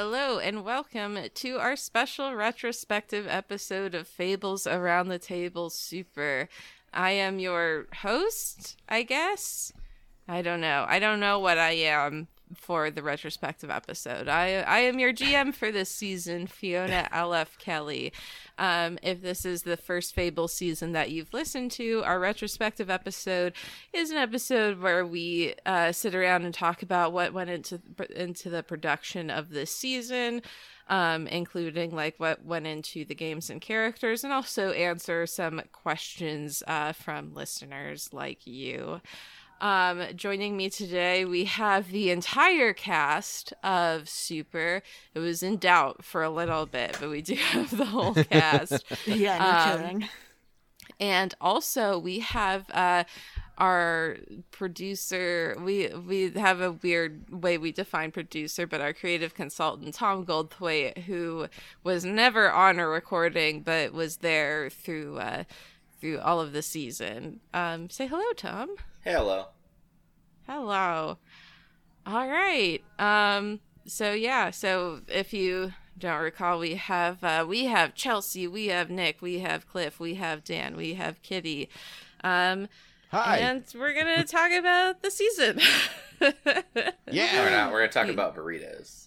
Hello and welcome to our special retrospective episode of Fables Around the Table Super. I am your host, I guess. I don't know. I don't know what I am for the retrospective episode. I I am your GM for this season, Fiona LF Kelly. Um, if this is the first Fable season that you've listened to, our retrospective episode is an episode where we uh, sit around and talk about what went into into the production of this season. Um, including like what went into the games and characters, and also answer some questions uh, from listeners like you. Um, joining me today, we have the entire cast of Super. It was in doubt for a little bit, but we do have the whole cast. yeah, no um, kidding. And also, we have uh, our producer. We we have a weird way we define producer, but our creative consultant Tom Goldthwait, who was never on a recording, but was there through. Uh, through all of the season. Um, say hello, Tom. Hello. Hello. All right. Um. So yeah. So if you don't recall, we have uh, we have Chelsea, we have Nick, we have Cliff, we have Dan, we have Kitty. Um. Hi. And we're gonna talk about the season. yeah. We're not. We're gonna talk about burritos.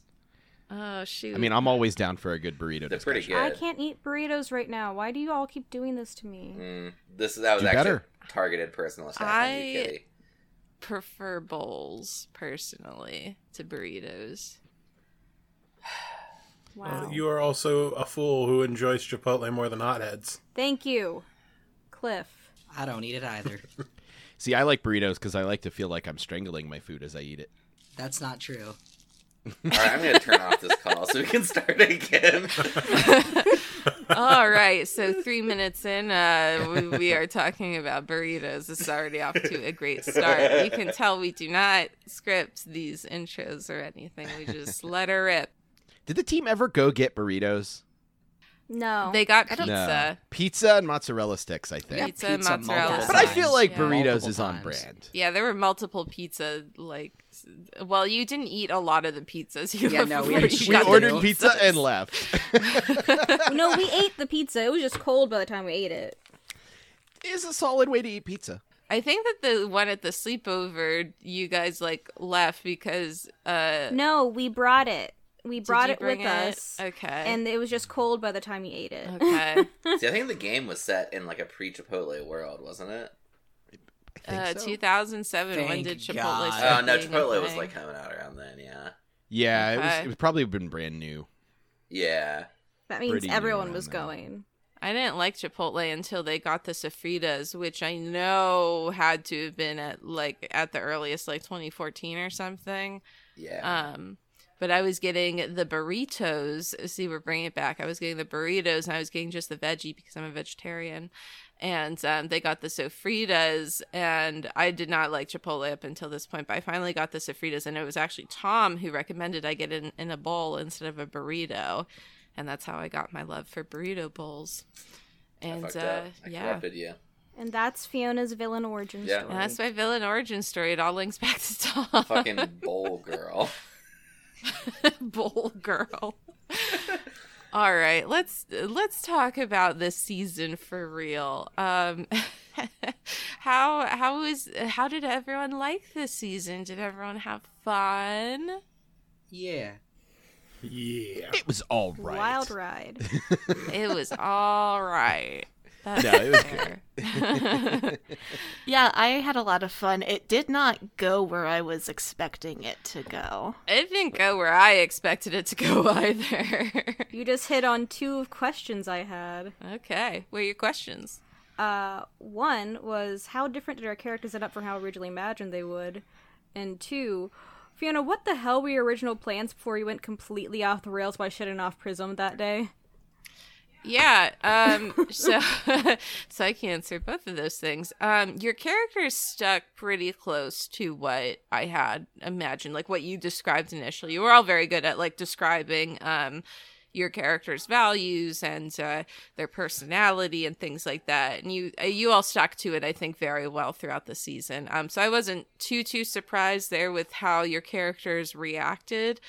Oh shoot! I mean, I'm always down for a good burrito. They're discussion. pretty good. I can't eat burritos right now. Why do you all keep doing this to me? Mm, this that was Do actually better. A targeted personal attack I- on you, Kitty. prefer bowls personally to burritos. Wow. Uh, you are also a fool who enjoys Chipotle more than hotheads. Thank you, Cliff. I don't eat it either. See, I like burritos because I like to feel like I'm strangling my food as I eat it. That's not true. All right, I'm gonna turn off this call so we can start again. All right, so three minutes in, uh, we, we are talking about burritos. This is already off to a great start. You can tell we do not script these intros or anything. We just let her rip. Did the team ever go get burritos? No. They got pizza. No. Pizza and mozzarella sticks, I think. Yeah, Pizza, pizza mozzarella. multiple But I feel like Yeah. burritos Multiple is on times. brand. Yeah, there were multiple pizza like. Well, you didn't eat a lot of the pizzas. You Yeah, left no, we before ate- you We ordered pizza and left. no, we ate the pizza. It was just cold by the time we ate it. is a solid way to eat pizza. I think that the one at the sleepover, you guys like left because. uh No, we brought it. We brought it bring with us, Okay. and it was just cold by the time you ate it. okay. See, I think the game was set in like a pre-Chipotle world, wasn't it? I think Uh, so. 2007. when did Chipotle God. start Oh no, Chipotle was like coming out around then. Yeah, Yeah, it was. It was probably been brand new. yeah. That means Pretty everyone was going. I didn't like Chipotle until they got the sofritas, which I know had to have been at like at the earliest, like 2014 or something. Yeah. Um, but I was getting the burritos. See, we're bringing it back. I was getting the burritos, and I was getting just the veggie because I'm a vegetarian. And um, they got the sofritas, and I did not like Chipotle up until this point. But I finally got the sofritas, and it was actually Tom who recommended I get it in, in a bowl instead of a burrito, and that's how I got my love for burrito bowls. And fucked uh, up. I yeah, you. And that's Fiona's villain origin Yeah. story. and that's my villain origin story. It all links back to Tom. Fucking bowl girl. bowl girl. All right, let's let's talk about this season for real. Um how how is how did everyone like this season? Did everyone have fun? Yeah. Yeah. It was all right. Wild ride. It was all right. That's No, it was fair. Yeah, I had a lot of fun. It did not go where I was expecting it to go. it didn't go where I expected it to go either. you just hit on two questions I had. okay, what are your questions? Uh, one was how different did our characters end up from how originally imagined they would, and two, Fiona, what the hell were your original plans before you went completely off the rails by shutting off Prism that day? Yeah. Um. So, so I can answer both of those things. Um. Your character stuck pretty close to what I had imagined, like what you described initially. You were all very good at like describing um your character's values and uh, their personality and things like that. And you uh, you all stuck to it, I think, very well throughout the season. Um. So I wasn't too too surprised there with how your characters reacted.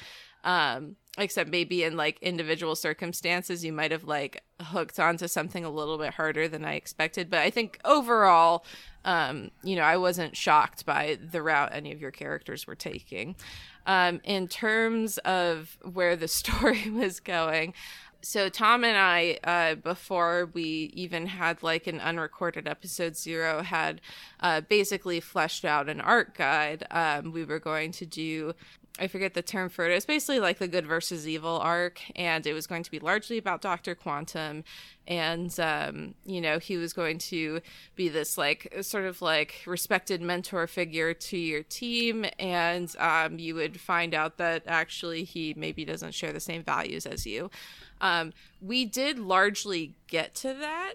Um, except maybe in like individual circumstances, you might have like hooked onto something a little bit harder than I expected. But I think overall, um, you know, I wasn't shocked by the route any of your characters were taking. Um, in terms of where the story was going, so Tom and I, uh, before we even had like an unrecorded episode zero, had uh, basically fleshed out an art guide. Um, we were going to do. I forget the term for it. It's basically like the good versus evil arc, and it was going to be largely about Doctor Quantum, and um, you know he was going to be this like sort of like respected mentor figure to your team, and um, you would find out that actually he maybe doesn't share the same values as you. Um, we did largely get to that,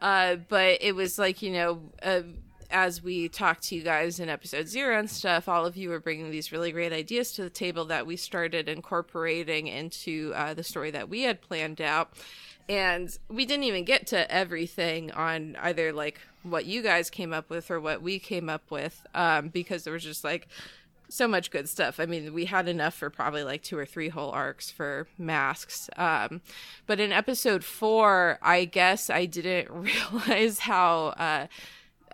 uh, but it was like you know. Uh, as we talked to you guys in episode zero and stuff, all of you were bringing these really great ideas to the table that we started incorporating into uh, the story that we had planned out. And we didn't even get to everything on either like what you guys came up with or what we came up with um, because there was just like so much good stuff. I mean, we had enough for probably like two or three whole arcs for masks. Um, but in episode four, I guess I didn't realize how. Uh,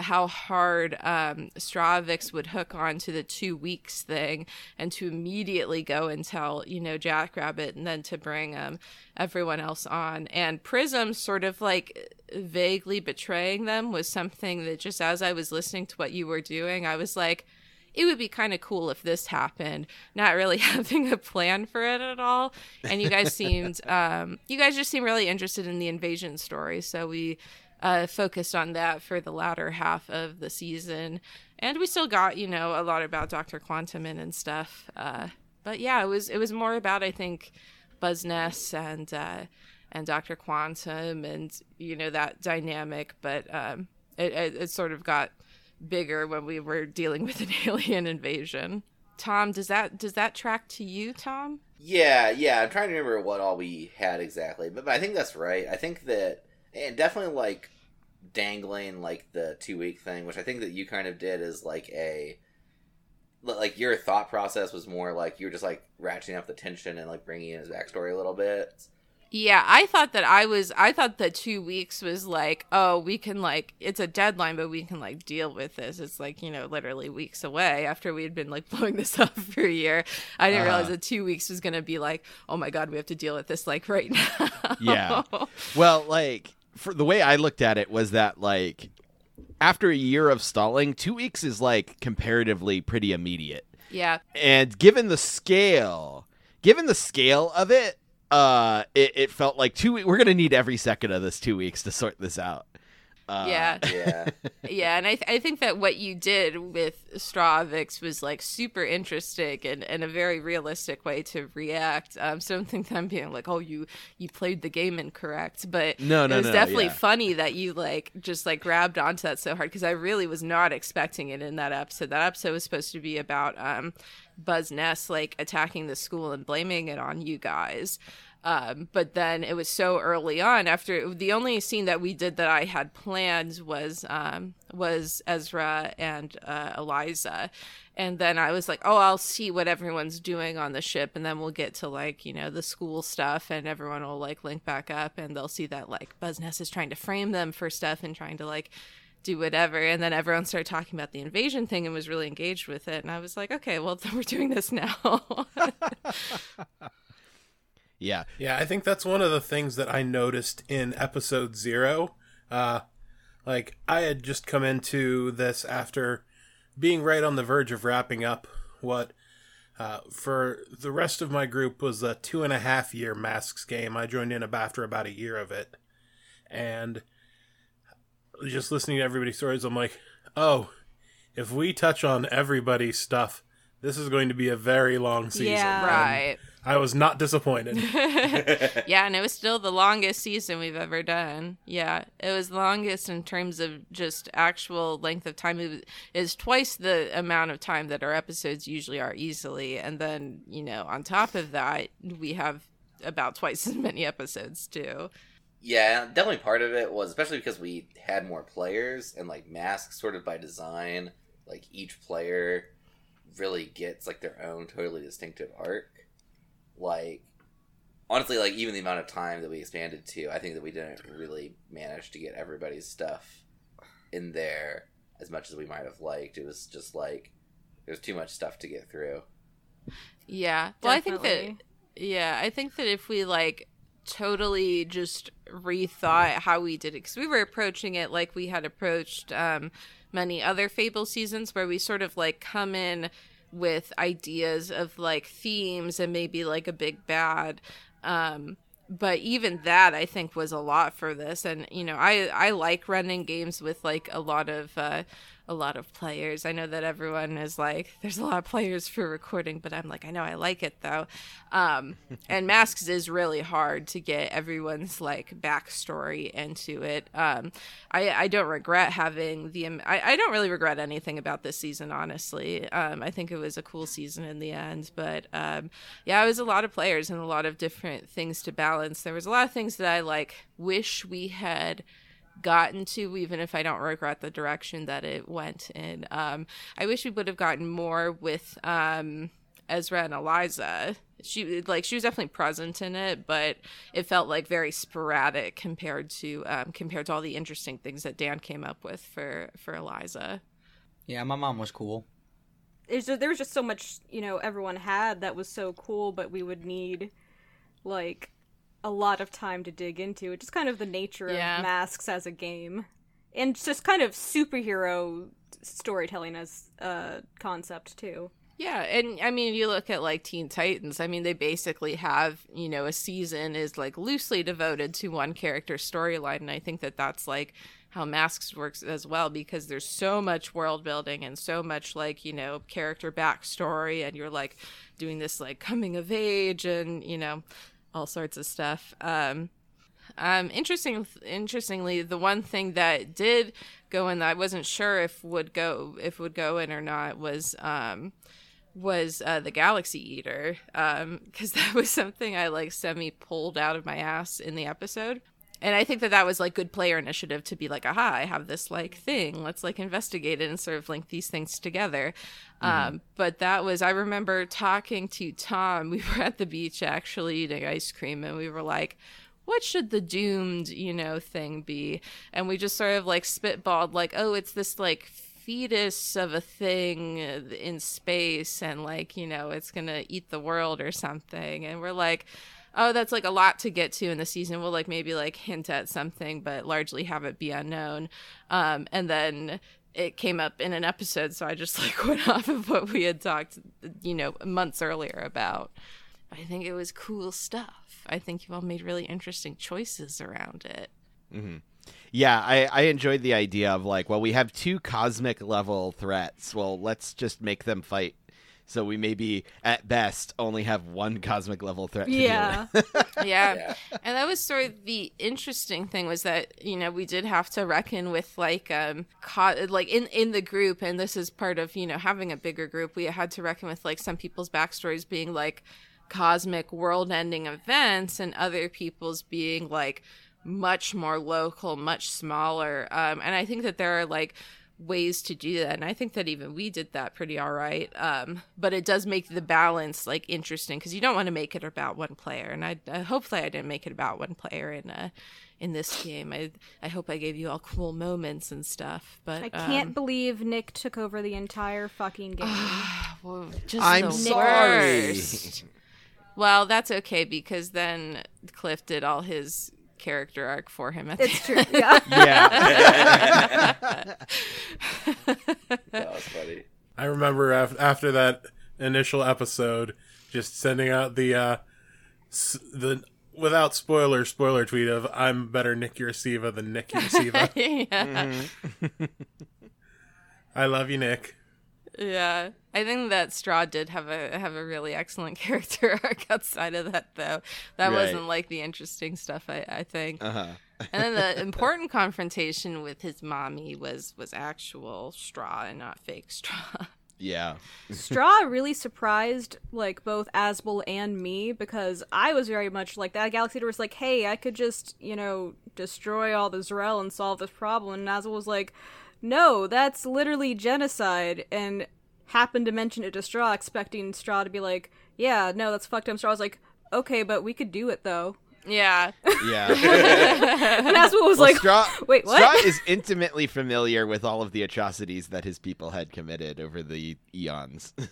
how hard um, Stravix would hook on to the two weeks thing and to immediately go and tell, you know, Jackrabbit and then to bring um, everyone else on. And Prism sort of like vaguely betraying them was something that just as I was listening to what you were doing, I was like, it would be kind of cool if this happened not really having a plan for it at all and you guys seemed um, you guys just seemed really interested in the invasion story so we uh, focused on that for the latter half of the season and we still got you know a lot about dr quantum and stuff uh, but yeah it was it was more about i think buzz ness and uh, and dr quantum and you know that dynamic but um, it, it, it sort of got bigger when we were dealing with an alien invasion. Tom, does that does that track to you, Tom? Yeah, yeah. I'm trying to remember what all we had exactly, but, but I think that's right. I think that, and definitely like dangling like the two week thing, which I think that you kind of did is like a like your thought process was more like you were just like ratcheting up the tension and like bringing in his backstory a little bit. Yeah, I thought that I was I thought that 2 weeks was like, oh, we can like it's a deadline but we can like deal with this. It's like, you know, literally weeks away after we had been like blowing this up for a year. I didn't uh, realize that 2 weeks was going to be like, oh my god, we have to deal with this like right now. yeah. Well, like for the way I looked at it was that like after a year of stalling, 2 weeks is like comparatively pretty immediate. Yeah. And given the scale, given the scale of it, uh, it, it felt like two. We're gonna need every second of this two weeks to sort this out. Uh, yeah, Yeah. yeah, and I th- I think that what you did with Stravix was like super interesting and, and a very realistic way to react. Um, so I don't think that I'm being like, oh, you you played the game incorrect, but No, no, it was no, definitely yeah. funny that you like just like grabbed onto that so hard because I really was not expecting it in that episode. That episode was supposed to be about um Buzz Ness like attacking the school and blaming it on you guys. Um, but then it was so early on after the only scene that we did that I had planned was um, was Ezra and uh, Eliza, and then I was like, oh, I'll see what everyone's doing on the ship, and then we'll get to like you know the school stuff, and everyone will like link back up, and they'll see that like Buzz Ness is trying to frame them for stuff and trying to like do whatever. And then everyone started talking about the invasion thing and was really engaged with it. And i was like okay well we're doing this now Yeah. Yeah, I think that's one of the things that I noticed in episode zero. Uh, like, I had just come into this after being right on the verge of wrapping up what, uh, for the rest of my group, was a two and a half year Masks game. I joined in after about a year of it. And just listening to everybody's stories, I'm like, oh, if we touch on everybody's stuff, this is going to be a very long season. Yeah. right I was not disappointed. yeah, and it was still the longest season we've ever done. Yeah, it was the longest in terms of just actual length of time. It is twice the amount of time that our episodes usually are easily, and then you know on top of that we have about twice as many episodes too. Yeah, definitely part of it was especially because we had more players and like masks sort of by design, like each player really gets like their own totally distinctive arc. Like honestly, like even the amount of time that we expanded to, I think that we didn't really manage to get everybody's stuff in there as much as we might have liked. It was just like there's too much stuff to get through. Yeah. Well, I think that yeah, I think that if we like totally just rethought how we did it cuz we were approaching it like we had approached um many other Fable seasons where we sort of like come in with ideas of like themes and maybe like a big bad. Um but even that i think was a lot for this. And you know i i like running games with like a lot of uh a lot of players. I know that everyone is like there's a lot of players for recording but i'm like i know i like it though. Um and masks is really hard to get everyone's like backstory into it. Um i i don't regret having the i, I don't really regret anything about this season honestly. Um i think it was a cool season in the end but um yeah it was a lot of players and a lot of different things to balance. There was a lot of things that i like wish we had gotten to even if i don't regret the direction that it went in. Um i wish we would have gotten more with um ezra and eliza. She like she was definitely present in it but it felt like very sporadic compared to um compared to all the interesting things that dan came up with for for eliza. Yeah, my mom was cool. It's just, there was just so much you know everyone had that was so cool, but we would need like a lot of time to dig into. It's just kind of the nature Yeah. of masks as a game, and just kind of superhero storytelling as a concept too. Yeah, and I mean, you look at like Teen Titans. I mean, they basically have you know a season is like loosely devoted to one character's storyline, and I think that that's like how Masks works as well because there's so much world building and so much like you know character backstory, and you're like doing this like coming of age and you know all sorts of stuff. Um, um, interesting. Interestingly, the one thing that did go in that I wasn't sure if would go if would go in or not was um, was uh, the Galaxy Eater because that was something I like semi pulled out of my ass in the episode. And I think that that was like good player initiative to be like, aha, I have this like thing. Let's like investigate it and sort of link these things together. Um, but that was, I remember talking to Tom. We were at the beach actually eating ice cream and we were like, what should the doomed, you know, thing be? And we just sort of like spitballed, like, oh, it's this like fetus of a thing in space and like, you know, it's gonna eat the world or something. And we're like, oh, that's like a lot to get to in the season. We'll like maybe like hint at something, but largely have it be unknown. Um, and then it came up in an episode, so I just like went off of what we had talked, you know, months earlier about. I think it was cool stuff. I think you all made really interesting choices around it. Yeah, I, I enjoyed the idea of like, well, we have two cosmic level threats. Well, let's just make them fight. So we maybe at best only have one cosmic level threat. To Yeah. Yeah. Yeah. and that was sort of the interesting thing was that you know we did have to reckon with like um co- like in in the group and this is part of you know having a bigger group we had to reckon with like some people's backstories being like cosmic world ending events and other people's being like much more local much smaller um and i think that there are like ways to do that and i think that even we did that pretty all right um but it does make the balance like interesting because you don't want to make it about one player and i uh, hopefully i didn't make it about one player in uh in this game i i hope i gave you all cool moments and stuff but I can't um, believe Nick took over the entire fucking game. well, just I'm the sorry. worst. well that's okay because then cliff did all his character arc for him at it's the true. Yeah. yeah. That was funny. I remember af- after that initial episode, just sending out the uh, s- the without spoiler spoiler tweet of "I'm better Nick Ursiva than Nick Ursiva." yeah. I love you, Nick. Yeah, I think that Straw did have a have a really excellent character arc outside of that, though. That Right. wasn't like the interesting stuff. I I think. Uh-huh. and then the important confrontation with his mommy was was actual Straw and not fake Straw. Yeah. Straw really surprised like both Asbel and me because I was very much like that. Galaxy Eater was like, "Hey, I could just you know destroy all the Zrel and solve this problem," and Asbel was like, "No, that's literally genocide." And happened to mention it to Straw, expecting Straw to be like, "Yeah, no, that's fucked up." Straw was like, "Okay, but we could do it though." Yeah. Yeah. And that's Aswell was Well, like, Straw, "Wait, what?" Straw is intimately familiar with all of the atrocities that his people had committed over the eons.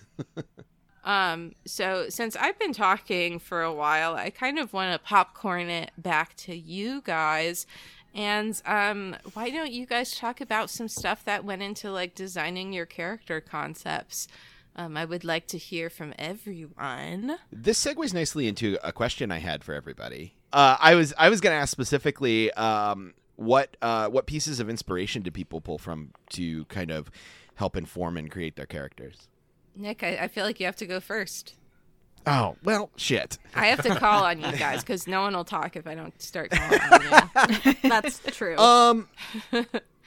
Um, so since I've been talking for a while, I kind of want to popcorn it back to you guys. And um, why don't you guys talk about some stuff that went into like designing your character concepts? Um, I would like to hear from everyone. This segues nicely into a question I had for everybody. Uh, I was I was going to ask specifically um, what uh, what pieces of inspiration did people pull from to kind of help inform and create their characters? Nick, I, I feel like you have to go first. Oh well, shit. I have to call on you guys because no one will talk if I don't start calling on you. That's true. Um.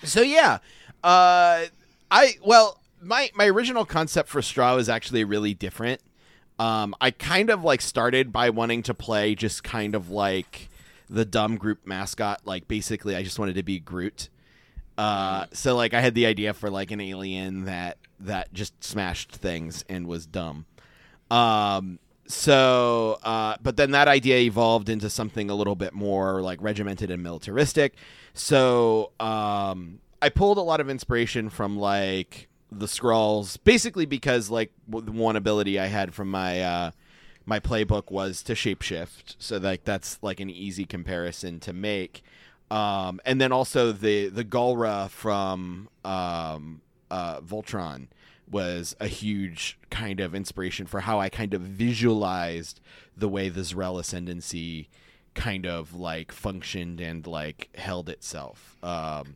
so yeah, uh, I well, my my original concept for Straw is actually really different. Um, I kind of like started by wanting to play just kind of like the dumb group mascot. Like basically, I just wanted to be Groot. Uh, so like I had the idea for like an alien that that just smashed things and was dumb. Um, so, uh, but then that idea evolved into something a little bit more like regimented and militaristic. So, um, I pulled a lot of inspiration from like the Skrulls, basically because like the one ability I had from my uh, my playbook was to shapeshift. So like that's like an easy comparison to make. Um, and then also the the Galra from um, uh, Voltron was a huge kind of inspiration for how I kind of visualized the way the Zrel ascendancy kind of like functioned and like held itself. Um,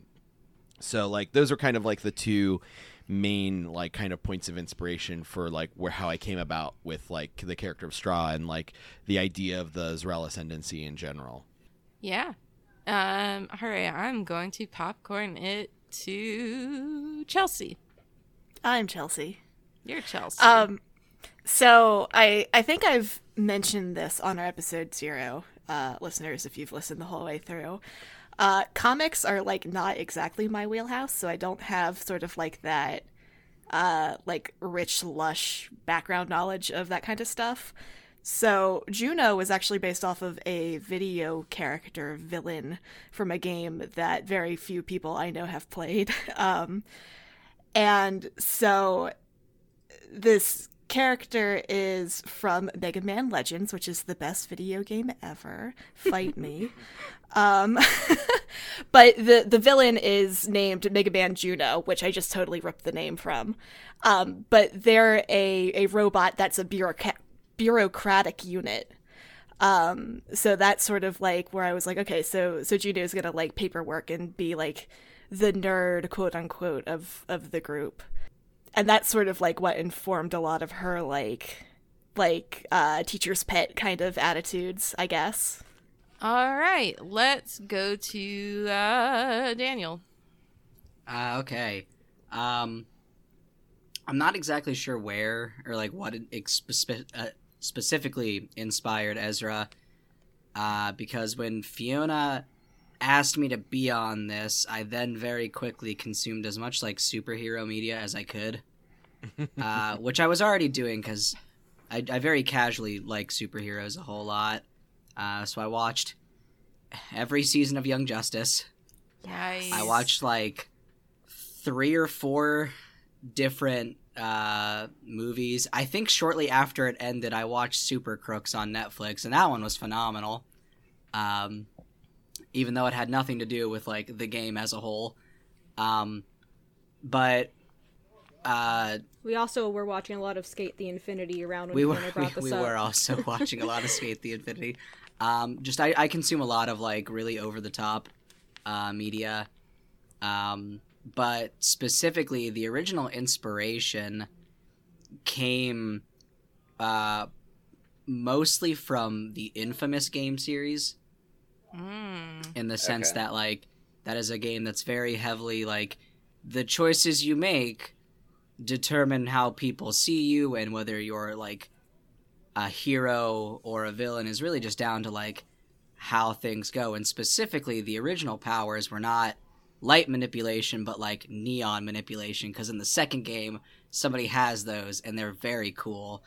so like those are kind of like the two main like kind of points of inspiration for like where how I came about with like the character of Straw and like the idea of the Zrel ascendancy in general. Yeah. Um, all right, I'm going to popcorn it to Chelsea. I'm Chelsea. You're Chelsea. Um, so I I think I've mentioned this on our episode zero, uh, listeners, if you've listened the whole way through. Uh, comics are like not exactly my wheelhouse, so I don't have sort of like that, uh, like rich, lush background knowledge of that kind of stuff. So Juno was actually based off of a video character villain from a game that very few people I know have played. Um, and so this character is from Mega Man Legends, which is the best video game ever. Fight me. um, but the the villain is named Mega Man Juno, which I just totally ripped the name from. Um, but they're a a robot that's a bureaucrat bureaucratic unit. Um, so that's sort of like where I was like, okay, so so Juno's gonna like paperwork and be like the nerd, quote unquote, of of the group and that's sort of like what informed a lot of her like like uh teacher's pet kind of attitudes i guess all right, let's go to uh, Daniel. Uh, okay. Um, I'm not exactly sure where or like what it ex- spe- uh, specifically inspired Ezra, uh, because when Fiona asked me to be on this, I then very quickly consumed as much like superhero media as I could, uh, which I was already doing because I, I very casually like superheroes a whole lot. Uh, so I watched every season of Young Justice. Nice. I watched like three or four different uh movies. I think shortly after it ended I watched Super Crooks on Netflix and that one was phenomenal. Um even though it had nothing to do with like the game as a whole. Um but uh we also were watching a lot of SK8 the Infinity around when we we were brought we, this we up. were also watching a lot of SK8 the Infinity. Um, just I, I consume a lot of like really over the top uh, media, um, but specifically the original inspiration came uh, mostly from the inFAMOUS game series Mm. in the sense Okay. that like that is a game that's very heavily like the choices you make determine how people see you and whether you're like a hero or a villain is really just down to like how things go and specifically the original powers were not light manipulation, but like neon manipulation. Because in the second game, somebody has those and they're very cool.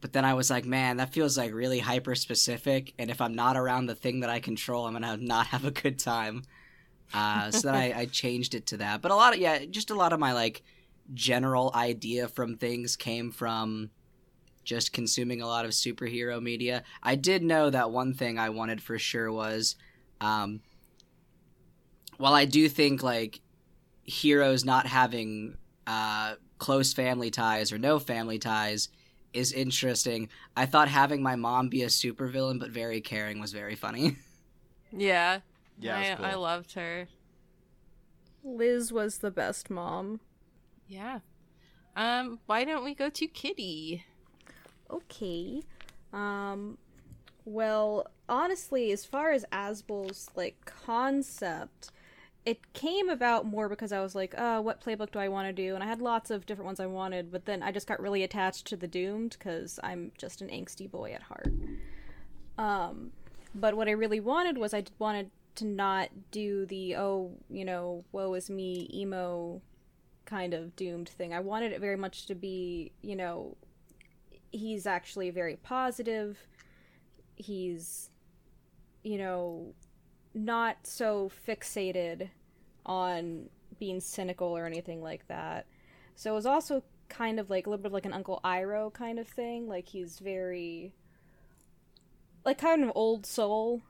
But then I was like, man, that feels like really hyper specific. And if I'm not around the thing that I control, I'm gonna not have a good time. Uh, so then I, I changed it to that. But a lot of yeah, just a lot of my like general idea from things came from just consuming a lot of superhero media. I did know that one thing I wanted for sure was, um, while I do think like heroes not having uh, close family ties or no family ties is interesting. I thought having my mom be a supervillain but very caring was very funny. Yeah. Yeah, I, cool. I loved her. Liz was the best mom. Yeah. Um, why don't we go to Kitty? Okay. Um well, honestly, as far as Asbel's like concept, it came about more because I was like, uh, what playbook do I want to do? And I had lots of different ones I wanted, but then I just got really attached to the Doomed because I'm just an angsty boy at heart. Um, but what I really wanted was I wanted to not do the, oh, you know, woe is me, emo kind of Doomed thing. I wanted it very much to be, you know, he's actually very positive. He's, you know, not so fixated on being cynical or anything like that. So it was also kind of like a little bit like an Uncle Iroh kind of thing. Like he's very, like kind of old soul.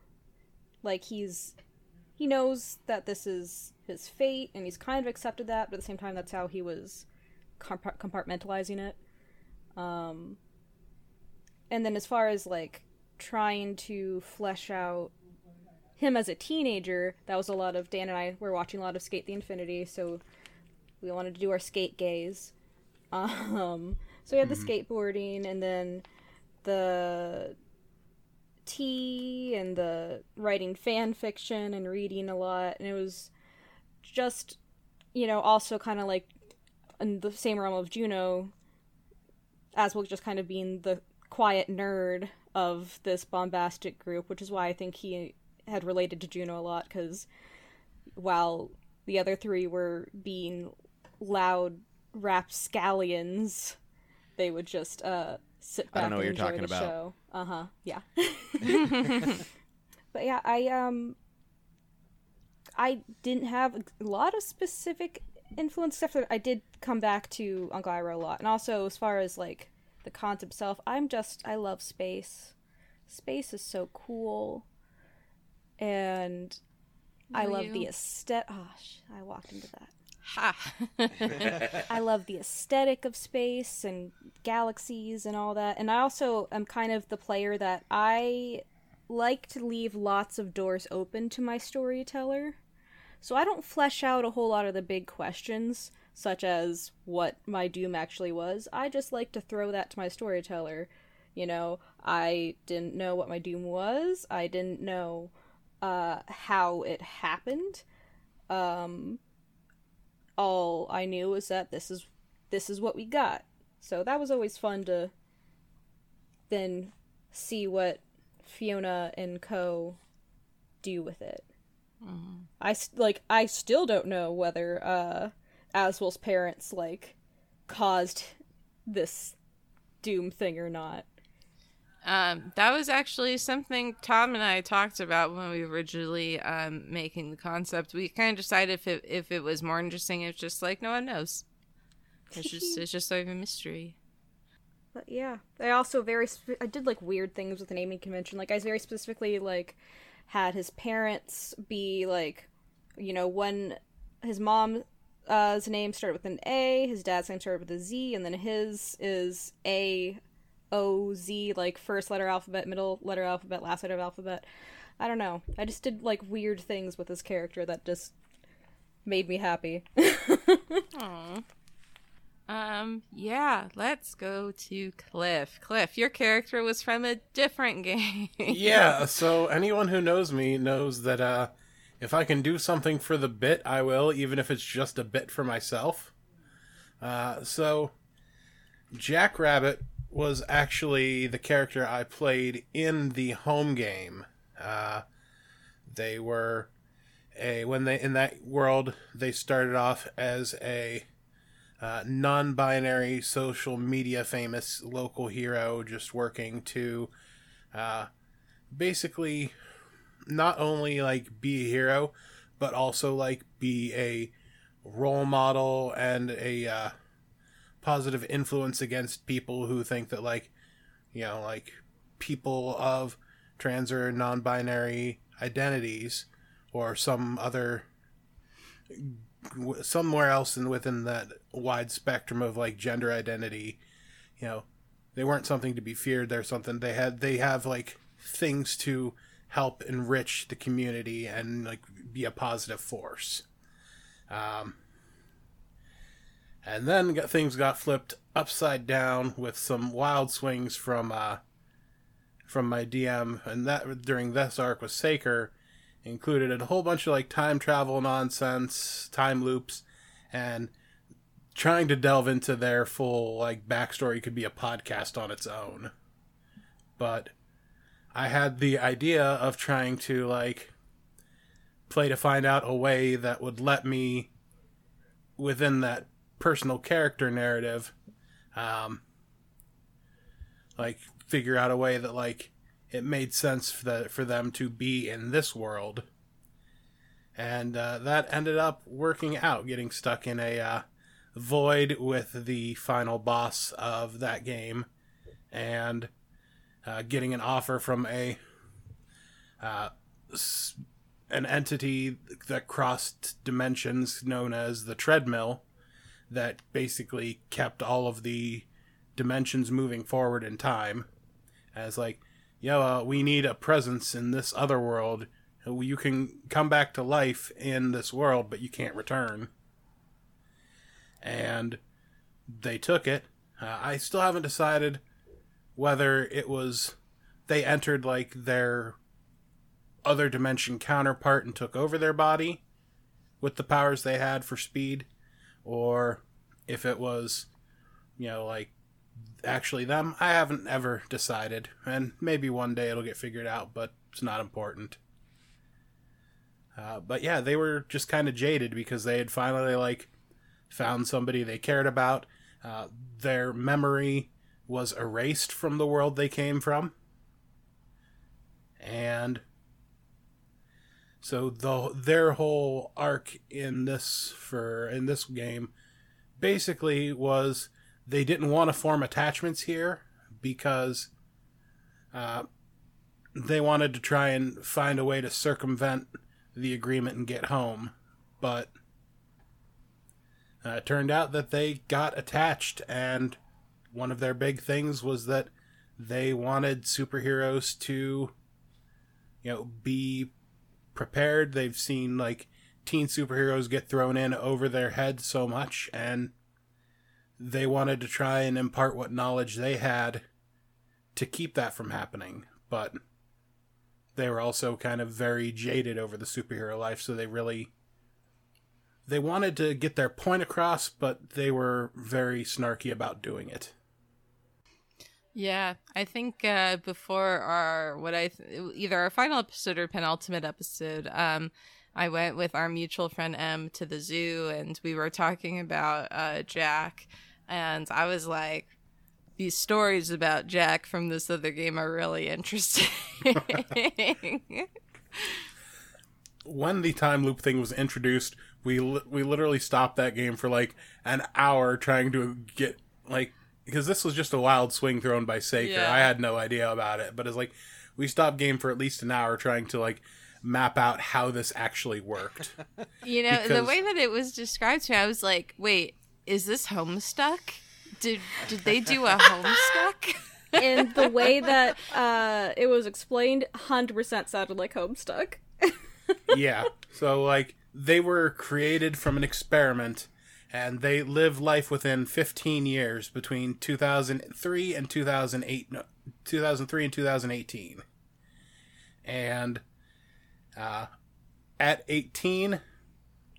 Like he's, he knows that this is his fate and he's kind of accepted that, but at the same time, that's how he was compart- compartmentalizing it. Um, and then as far as like trying to flesh out him as a teenager, that was a lot of Dan and I were watching a lot of SK8 the Infinity, so we wanted to do our skate gaze. Um, so we had the skateboarding and then the tea and the writing fan fiction and reading a lot, and it was just, you know, also kind of like in the same realm of Juno, as well just kind of being the quiet nerd of this bombastic group, which is why I think he had related to Juno a lot because while the other three were being loud rapscallions, they would just uh, sit I back don't know what and you're enjoy talking the about. show. Uh huh. Yeah. but yeah, I um, I didn't have a lot of specific influence, except that I did come back to Uncle Iroh a lot, and also as far as like the concept itself, I'm just I love space. Space is so cool, and I love you? the aesthetic. Oh, sh- I walked into that. Ha. I love the aesthetic of space and galaxies and all that. And I also am kind of the player that I like to leave lots of doors open to my storyteller. So I don't flesh out a whole lot of the big questions, such as what my doom actually was. I just like to throw that to my storyteller. You know, I didn't know what my doom was. I didn't know uh, how it happened. Um, all I knew was that this is this is what we got. So that was always fun to then see what Fiona and Co do with it. I s- like I still don't know whether uh Aswell's parents like caused this doom thing or not. Um, that was actually something Tom and I talked about when we were originally um, making the concept. We kind of decided if it if it was more interesting, it's just like no one knows. It's just it's just sort of a mystery. But yeah, I also very sp- I did like weird things with the naming convention. Like I very specifically like had his parents be like, you know, one his mom's uh, name started with an A, his dad's name started with a Z, and then his is A O Z, like first letter alphabet, middle letter alphabet, last letter of alphabet. I don't know. I just did like weird things with this character that just made me happy. Aw. Um, yeah, let's go to Cliff. Cliff, your character was from a different game. yeah, so anyone who knows me knows that uh, if I can do something for the bit, I will, even if it's just a bit for myself. Uh, so, Jackrabbit was actually the character I played in the home game. Uh, they were a when they in that world they started off as a uh, non-binary social media famous local hero just working to uh, basically not only like be a hero but also like be a role model and a uh, positive influence against people who think that like you know like people of trans or non-binary identities or some other somewhere else in within that wide spectrum of like gender identity you know they weren't something to be feared. They're something they had they have like things to help enrich the community and like be a positive force. Um and then got, things got flipped upside down with some wild swings from uh from my DM and that during this arc with Saker included a whole bunch of like time travel nonsense, time loops, and trying to delve into their full like backstory could be a podcast on its own. But I had the idea of trying to like play to find out a way that would let me within that personal character narrative um like figure out a way that like it made sense for the, for them to be in this world. And uh, that ended up working out, getting stuck in a uh, void with the final boss of that game, and uh, getting an offer from a uh, an entity that crossed dimensions known as the treadmill, that basically kept all of the dimensions moving forward in time, as like yeah uh, we need a presence in this other world. You can come back to life in this world, but you can't return. And they took it. Uh, I still haven't decided whether it was they entered like their other dimension counterpart and took over their body with the powers they had for speed, or if it was, you know, like actually them. I haven't ever decided, and maybe one day it'll get figured out, but it's not important. Uh, but yeah, they were just kind of jaded because they had finally like found somebody they cared about. Uh, their memory was erased from the world they came from, and so the their whole arc in this for in this game basically was they didn't want to form attachments here because uh, they wanted to try and find a way to circumvent the agreement and get home. But uh, it turned out that they got attached, and one of their big things was that they wanted superheroes to, you know, be prepared. They've seen like teen superheroes get thrown in over their heads so much, and they wanted to try and impart what knowledge they had to keep that from happening, but they were also kind of very jaded over the superhero life, so they really they wanted to get their point across, but they were very snarky about doing it. Yeah, I think uh, before our what I th- either our final episode or penultimate episode, um, I went with our mutual friend M to the zoo, and we were talking about uh, Jack and I was like, these stories about Jack from this other game are really interesting. when the time loop thing was introduced, we li- we literally stopped that game for like an hour trying to get like because this was just a wild swing thrown by Saker. Yeah. I had no idea about it, but it's like we stopped game for at least an hour trying to like map out how this actually worked. you know, the way that it was described to me, I was like, wait, is this Homestuck? Did did they do a Homestuck? and the way that uh, it was explained, hundred percent sounded like Homestuck. yeah. So like they were created from an experiment and they lived life within 15 years between 2003 and 2008 no, 2003 and 2018. And uh at 18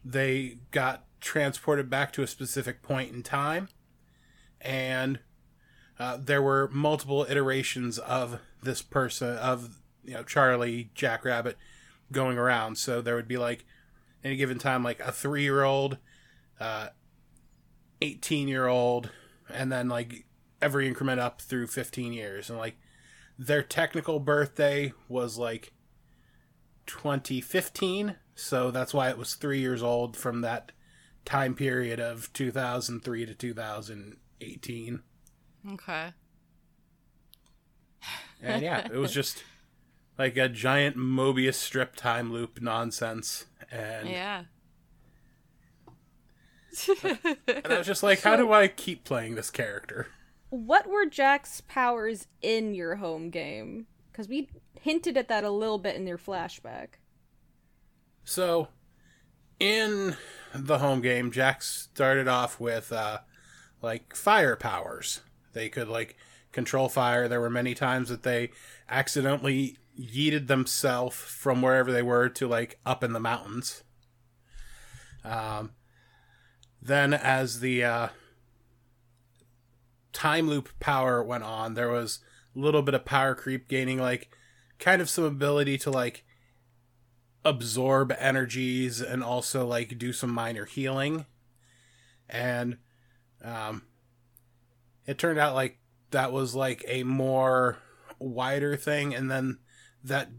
they got transported back to a specific point in time and uh, there were multiple iterations of this person of you know Charlie Jackrabbit going around. So there would be like any given time, like a three year old, uh, 18 year old, and then like every increment up through 15 years. And like their technical birthday was like 2015. So that's why it was three years old from that time period of 2003 to 2018. Okay. And yeah, it was just like a giant Mobius strip time loop nonsense. And, Yeah. And I was just like, how do I keep playing this character? What were Jack's powers in your home game? Because we hinted at that a little bit in your flashback. So, in the home game, Jack started off with uh, like fire powers. They could like control fire. There were many times that they accidentally yeeted themselves from wherever they were to like up in the mountains. Um, then, as the uh, time loop power went on, there was a little bit of power creep, gaining like kind of some ability to like absorb energies and also like do some minor healing. And um it turned out like that was like a more wider thing and then that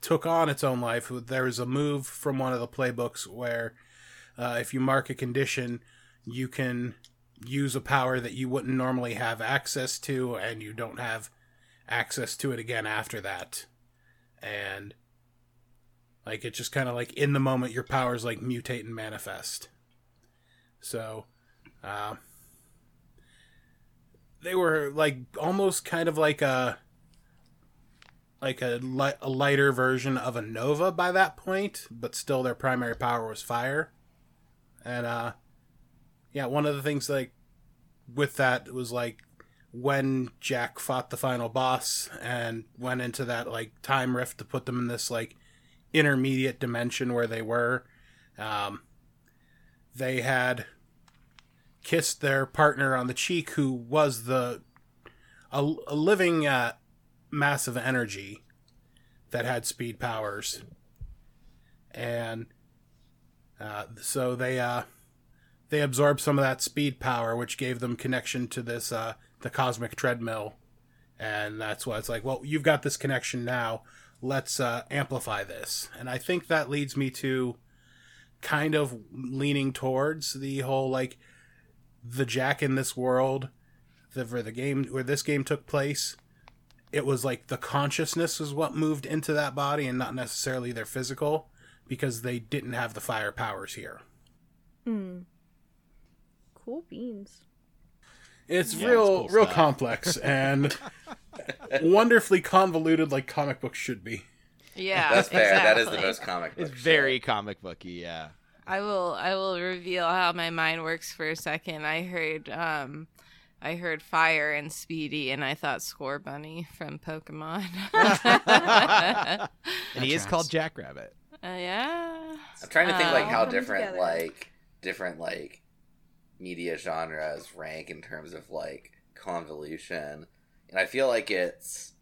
took on its own life. There was a move from one of the playbooks where uh, if you mark a condition, you can use a power that you wouldn't normally have access to, and you don't have access to it again after that. And like it's just kind of like in the moment your powers like mutate and manifest. So, uh, they were like almost kind of like a like a, li- a lighter version of a nova by that point, but still their primary power was fire. And uh yeah, one of the things like with that was like when Jack fought the final boss and went into that like time rift to put them in this like intermediate dimension where they were, um, they had kissed their partner on the cheek who was the a, a living uh, mass of energy that had speed powers. And uh, so they uh, they absorbed some of that speed power which gave them connection to this uh, the cosmic treadmill. And that's why it's like well you've got this connection now. Let's uh, amplify this. And i think that leads me to kind of leaning towards the whole like the jack in this world the for the game where this game took place it was like the consciousness was what moved into that body and not necessarily their physical because they didn't have the fire powers here Hmm. Cool beans. it's Yeah, real it's cool real stuff. complex and wonderfully convoluted like comic books should be Yeah. That's fair. That is the exactly. most comic book. It's shit. very comic booky, yeah. I will I will reveal how my mind works for a second. I heard um I heard fire and speedy and I thought Scorbunny from Pokemon. And he is tracks. called Jackrabbit. Yeah. I'm trying to think like Um, how different together. like different like media genres rank in terms of like convolution. And I feel like it's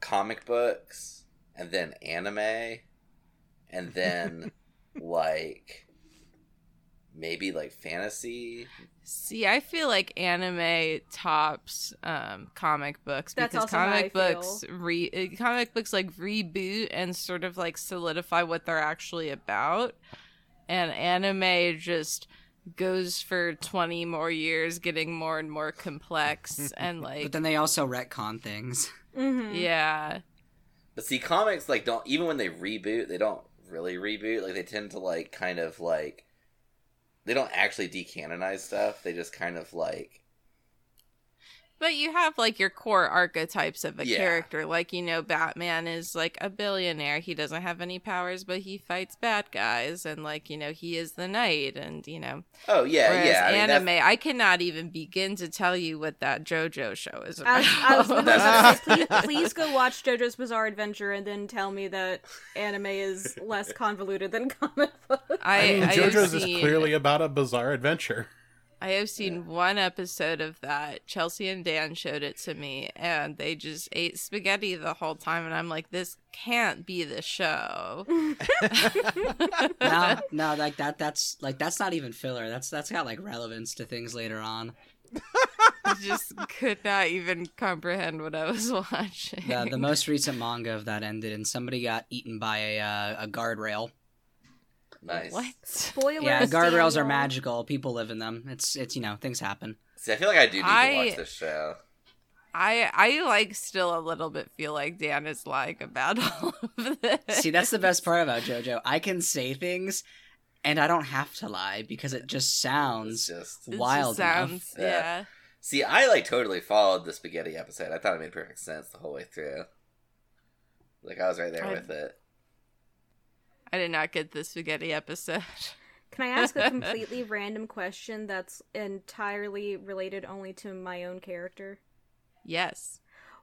comic books and then anime and then like maybe like fantasy. See, I feel like anime tops um, comic books That's because also how comic I books re uh, comic books like reboot and sort of like solidify what they're actually about, and anime just goes for 20 more years getting more and more complex and like But then they also retcon things. Mm-hmm. yeah But see comics like don't even when they reboot, they don't really reboot. Like they tend to like kind of like they don't actually decanonize stuff. They just kind of like But you have like your core archetypes of a Yeah. character. Like, you know, Batman is like a billionaire. He doesn't have any powers, but he fights bad guys. And like, you know, he is the knight. And, you know, Oh yeah, whereas yeah. I mean, that's- anime, I cannot even begin to tell you what that JoJo show is I about. was, I was gonna say, please, please go watch JoJo's Bizarre Adventure and then tell me that anime is less convoluted than comic book. I, I mean, I have JoJo's is seen- clearly about a bizarre adventure. I have seen one episode of that. Chelsea and Dan showed it to me, and they just ate spaghetti the whole time. And I'm like, this can't be the show. no, no, like that. That's like that's not even filler. That's that's got like relevance to things later on. I just could not even comprehend what I was watching. The the most recent manga of that ended, and somebody got eaten by a uh, a guardrail. Nice. what? Spoilers. Yeah, guardrails are magical. People live in them. It's it's you know things happen. See, I feel like I do need I- to watch this show. I I like still a little bit feel like Dan is lying about all of this. See, that's the best part about JoJo. I can say things, and I don't have to lie because it just It's sounds just It just wild enough. sounds Yeah. yeah. see, I like totally followed the spaghetti episode. I thought it made perfect sense the whole way through. Like I was right there I- with it. I did not get the spaghetti episode. Can I ask a completely random question that's entirely related only to my own character? Yes.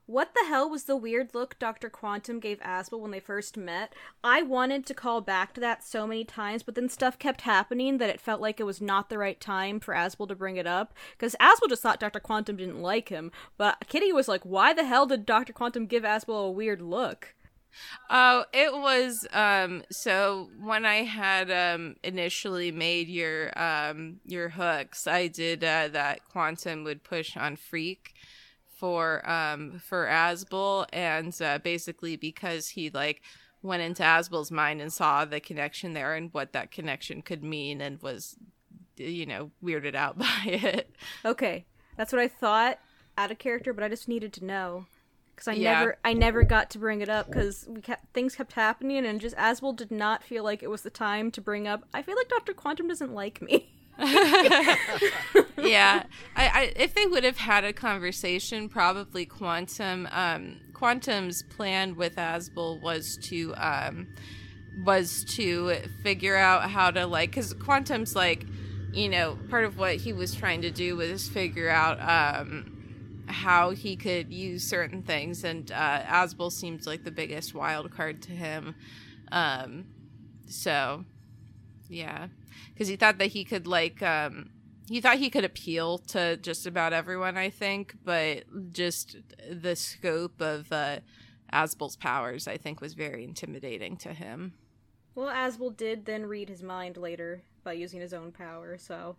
What the hell was the weird look Dr. Quantum gave Asbel when they first met? I wanted to call back to that so many times, but then stuff kept happening that it felt like it was not the right time for Asbel to bring it up. Because Asbel just thought Dr. Quantum didn't like him, but Kitty was like, why the hell did Dr. Quantum give Asbel a weird look? Oh, it was um so when I had um initially made your um your hooks, I did uh that quantum would push on freak for um for Asbel. And uh basically because he like went into Asbel's mind and saw the connection there and what that connection could mean and was you know weirded out by it. Okay, that's what I thought out of character, but I just needed to know because I Yeah. never, I never got to bring it up because we kept things kept happening, and just Asbel did not feel like it was the time to bring up. I feel like Doctor Quantum doesn't like me. yeah, I, I if they would have had a conversation, probably Quantum. Um, Quantum's plan with Asbel was to um, was to figure out how to like, because Quantum's like, you know, part of what he was trying to do was figure out um, how he could use certain things, and uh, Asbel seemed like the biggest wild card to him. Um, so, yeah, because he thought that he could like um he thought he could appeal to just about everyone i think but just the scope of uh asbel's powers i think was very intimidating to him Well, Asbel did then read his mind later by using his own power, so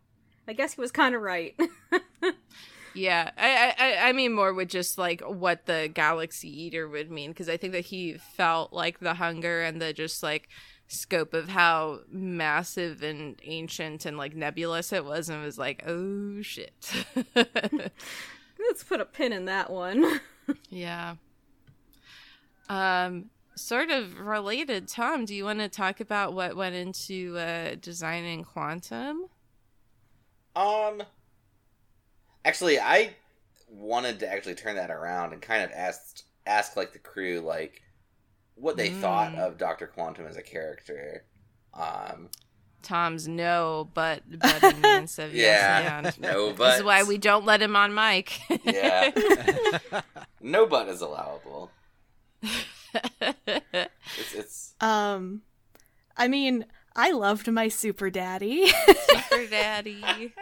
I guess he was kind of right. yeah I, I i mean more with just like what the galaxy eater would mean because i think that he felt like the hunger and the just like scope of how massive and ancient and like nebulous it was and was like oh shit Let's put a pin in that one. Yeah. Um, sort of related, Tom, do you want to talk about what went into uh, designing Quantum? Um, actually, I wanted to actually turn that around and kind of ask ask like the crew like what they Mm. thought of Doctor Quantum as a character. Um, Tom's no, but but in the answer of yes yeah, and. no, This but is why we don't let him on mic. yeah, no, but is allowable. It's it's Um, I mean, I loved my super daddy. Super Daddy.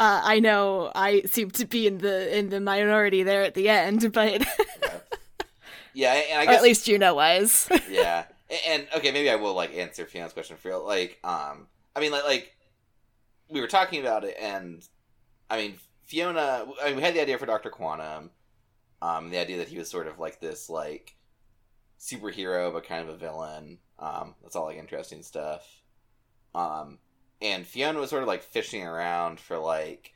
Uh, I know I seem to be in the in the minority there at the end, but yeah, and I or guess at least Juno was. yeah A- and okay maybe i will like answer fiona's question for real. Like um i mean like like we were talking about it and i mean fiona i mean we had the idea for dr quantum um the idea that he was sort of like this like superhero but kind of a villain. Um that's all like interesting stuff. Um and fiona was sort of like fishing around for like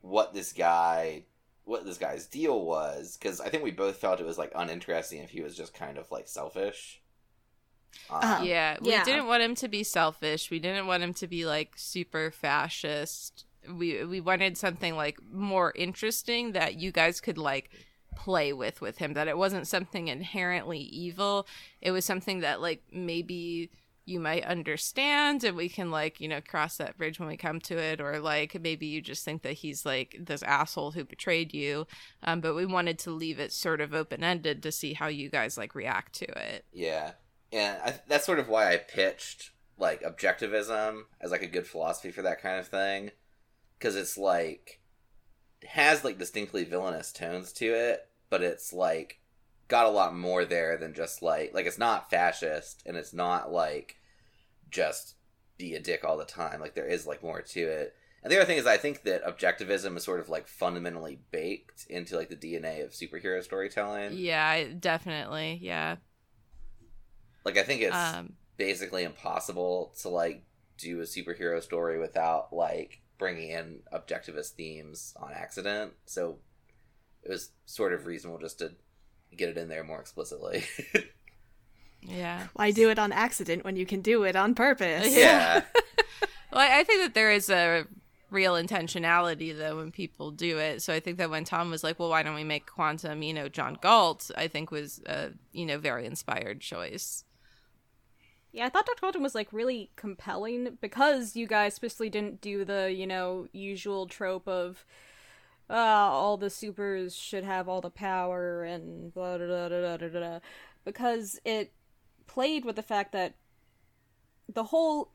what this guy what this guy's deal was because i think we both felt it was like uninteresting if he was just kind of like selfish um, Uh-huh. Yeah, we Yeah. didn't want him to be selfish. We didn't want him to be like super fascist. We we wanted something like more interesting that you guys could like play with with him. That it wasn't something inherently evil. It was something that like maybe you might understand and we can like you know cross that bridge when we come to it or like maybe you just think that he's like this asshole who betrayed you um, but we wanted to leave it sort of open-ended to see how you guys like react to it Yeah, and I, that's sort of why I pitched like objectivism as like a good philosophy for that kind of thing. because it's like has like distinctly villainous tones to it, but it's like got a lot more there than just like like it's not fascist and it's not like just be a dick all the time. Like there is like more to it. And the other thing is I think that objectivism is sort of like fundamentally baked into like the DNA of superhero storytelling. Yeah, definitely. Yeah. Like I think it's Um, basically impossible to like do a superhero story without like bringing in objectivist themes on accident. So it was sort of reasonable just to get it in there more explicitly. yeah. Why do it on accident when you can do it on purpose? yeah. Well, I I think that there is a real intentionality though when people do it. So I think that when Tom was like, "Well, why don't we make Quantum?" You know, John Galt, I think was a you know very inspired choice. Yeah, I thought Dr. Quantum was like really compelling because you guys specifically didn't do the, you know, usual trope of uh, all the supers should have all the power and blah blah blah blah blah blah. Because it played with the fact that the whole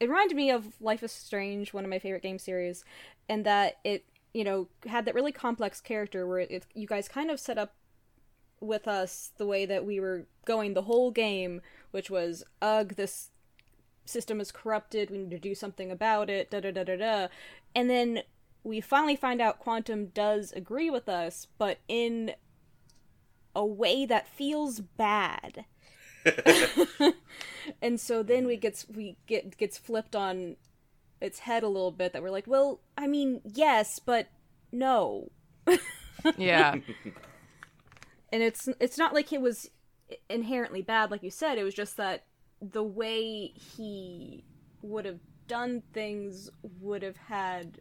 it reminded me of Life is Strange, one of my favorite game series, and that it, you know, had that really complex character where it, you guys kind of set up with us the way that we were going the whole game, which was, ugh, this system is corrupted, we need to do something about it, da da da da da. And then we finally find out Quantum does agree with us, but in a way that feels bad. and so then we gets we get gets flipped on its head a little bit that we're like, well, I mean, yes, but no. Yeah. and it's it's not like it was inherently bad like you said it was just that the way he would have done things would have had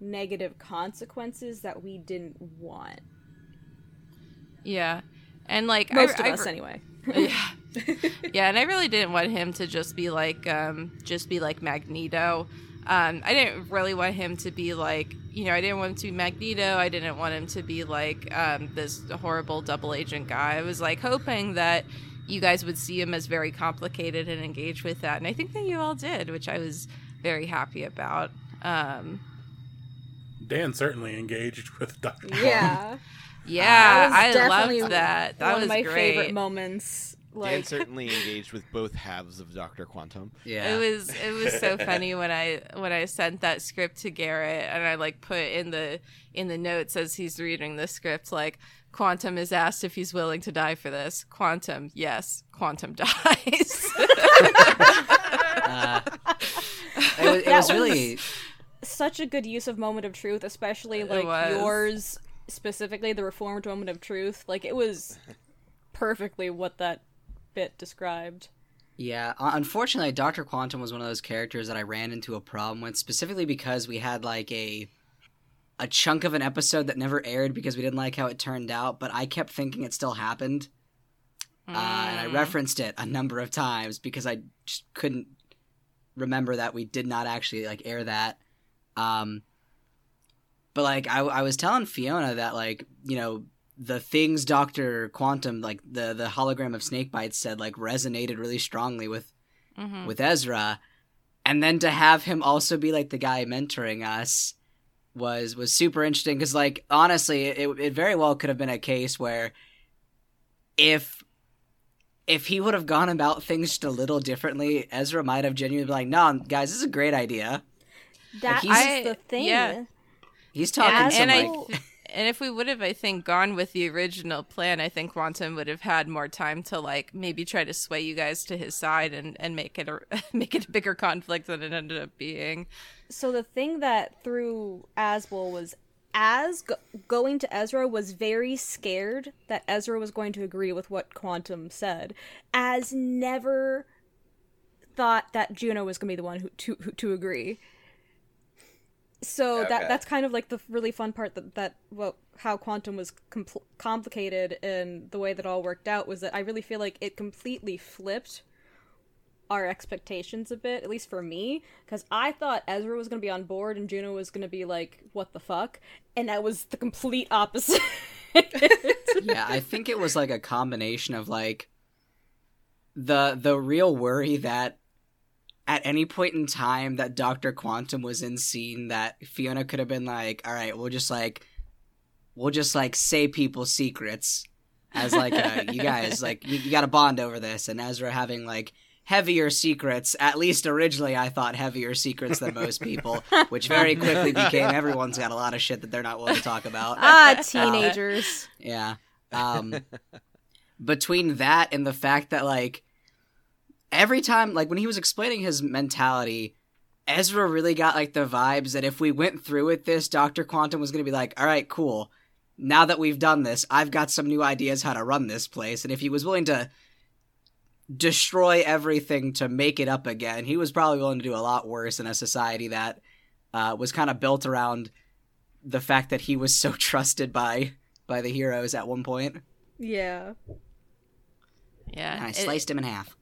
negative consequences that we didn't want yeah. And like most I, of I us re- anyway yeah. yeah, and I really didn't want him to just be like um just be like Magneto. Um I didn't really want him to be like, you know, I didn't want him to be Magneto. I didn't want him to be like um this horrible double agent guy. I was like hoping that you guys would see him as very complicated and engage with that. And I think that you all did, which I was very happy about. Um Dan certainly engaged with Doctor. yeah yeah, That I definitely loved that. That one was of my great. favorite moments Like... Dan like certainly engaged with both halves of Doctor Quantum. Yeah. It was it was so funny when I when I sent that script to Garrett and I like put in the in the notes as he's reading the script like Quantum is asked if he's willing to die for this. Quantum, yes. Quantum dies. Uh, it was, it was was- really such a good use of moment of truth especially like yours specifically the reformed moment of truth like it was perfectly what that bit described Yeah, uh, unfortunately, Doctor Quantum was one of those characters that I ran into a problem with, specifically because we had like a a chunk of an episode that never aired because we didn't like how it turned out. But I kept thinking it still happened, uh, and I Mm. referenced it a number of times because I just couldn't remember that we did not actually like air that. Um, but like I, I was telling Fiona that like you know the things Doctor Quantum like the the hologram of Snakebite said like resonated really strongly with Mhm. with Ezra, and then to have him also be like the guy mentoring us was was super interesting because like honestly it it very well could have been a case where if if he would have gone about things just a little differently, Ezra might have genuinely been like, "No, guys, this is a great idea." That he's- is the thing yeah. He's talking and, and I like th- and if we would have I think gone with the original plan, I think Quantum would have had more time to like maybe try to sway you guys to his side and and make it a make it a bigger conflict than it ended up being. so the thing that threw Aswell was as go- going to Ezra was very scared that Ezra was going to agree with what Quantum said. As never thought that Juno was going to be the one who to who, to agree. So that that's kind of like the really fun part that that well how Quantum was compl- complicated and the way that all worked out was that I really feel like it completely flipped our expectations a bit, at least for me, because I thought Ezra was going to be on board and Juno was going to be like, "What the fuck," and that was the complete opposite. yeah, I think it was like a combination of like the the real worry that at any point in time that Doctor Quantum was in scene that Fiona could have been like, "All right, we'll just like, we'll just like say people's secrets." As like, uh, you guys like you, you got to bond over this, and Ezra having like heavier secrets. At least originally, I thought heavier secrets than most people, which very quickly became everyone's got a lot of shit that they're not willing to talk about. Ah, teenagers. Yeah. Um, between that and the fact that like every time, like when he was explaining his mentality, Ezra really got like the vibes that if we went through with this, Doctor Quantum was going to be like, "All right, cool. Now that we've done this, I've got some new ideas how to run this place." And if he was willing to destroy everything to make it up again, he was probably willing to do a lot worse in a society that uh, was kind of built around the fact that he was so trusted by by the heroes at one point. Yeah. Yeah, And I it- sliced him in half.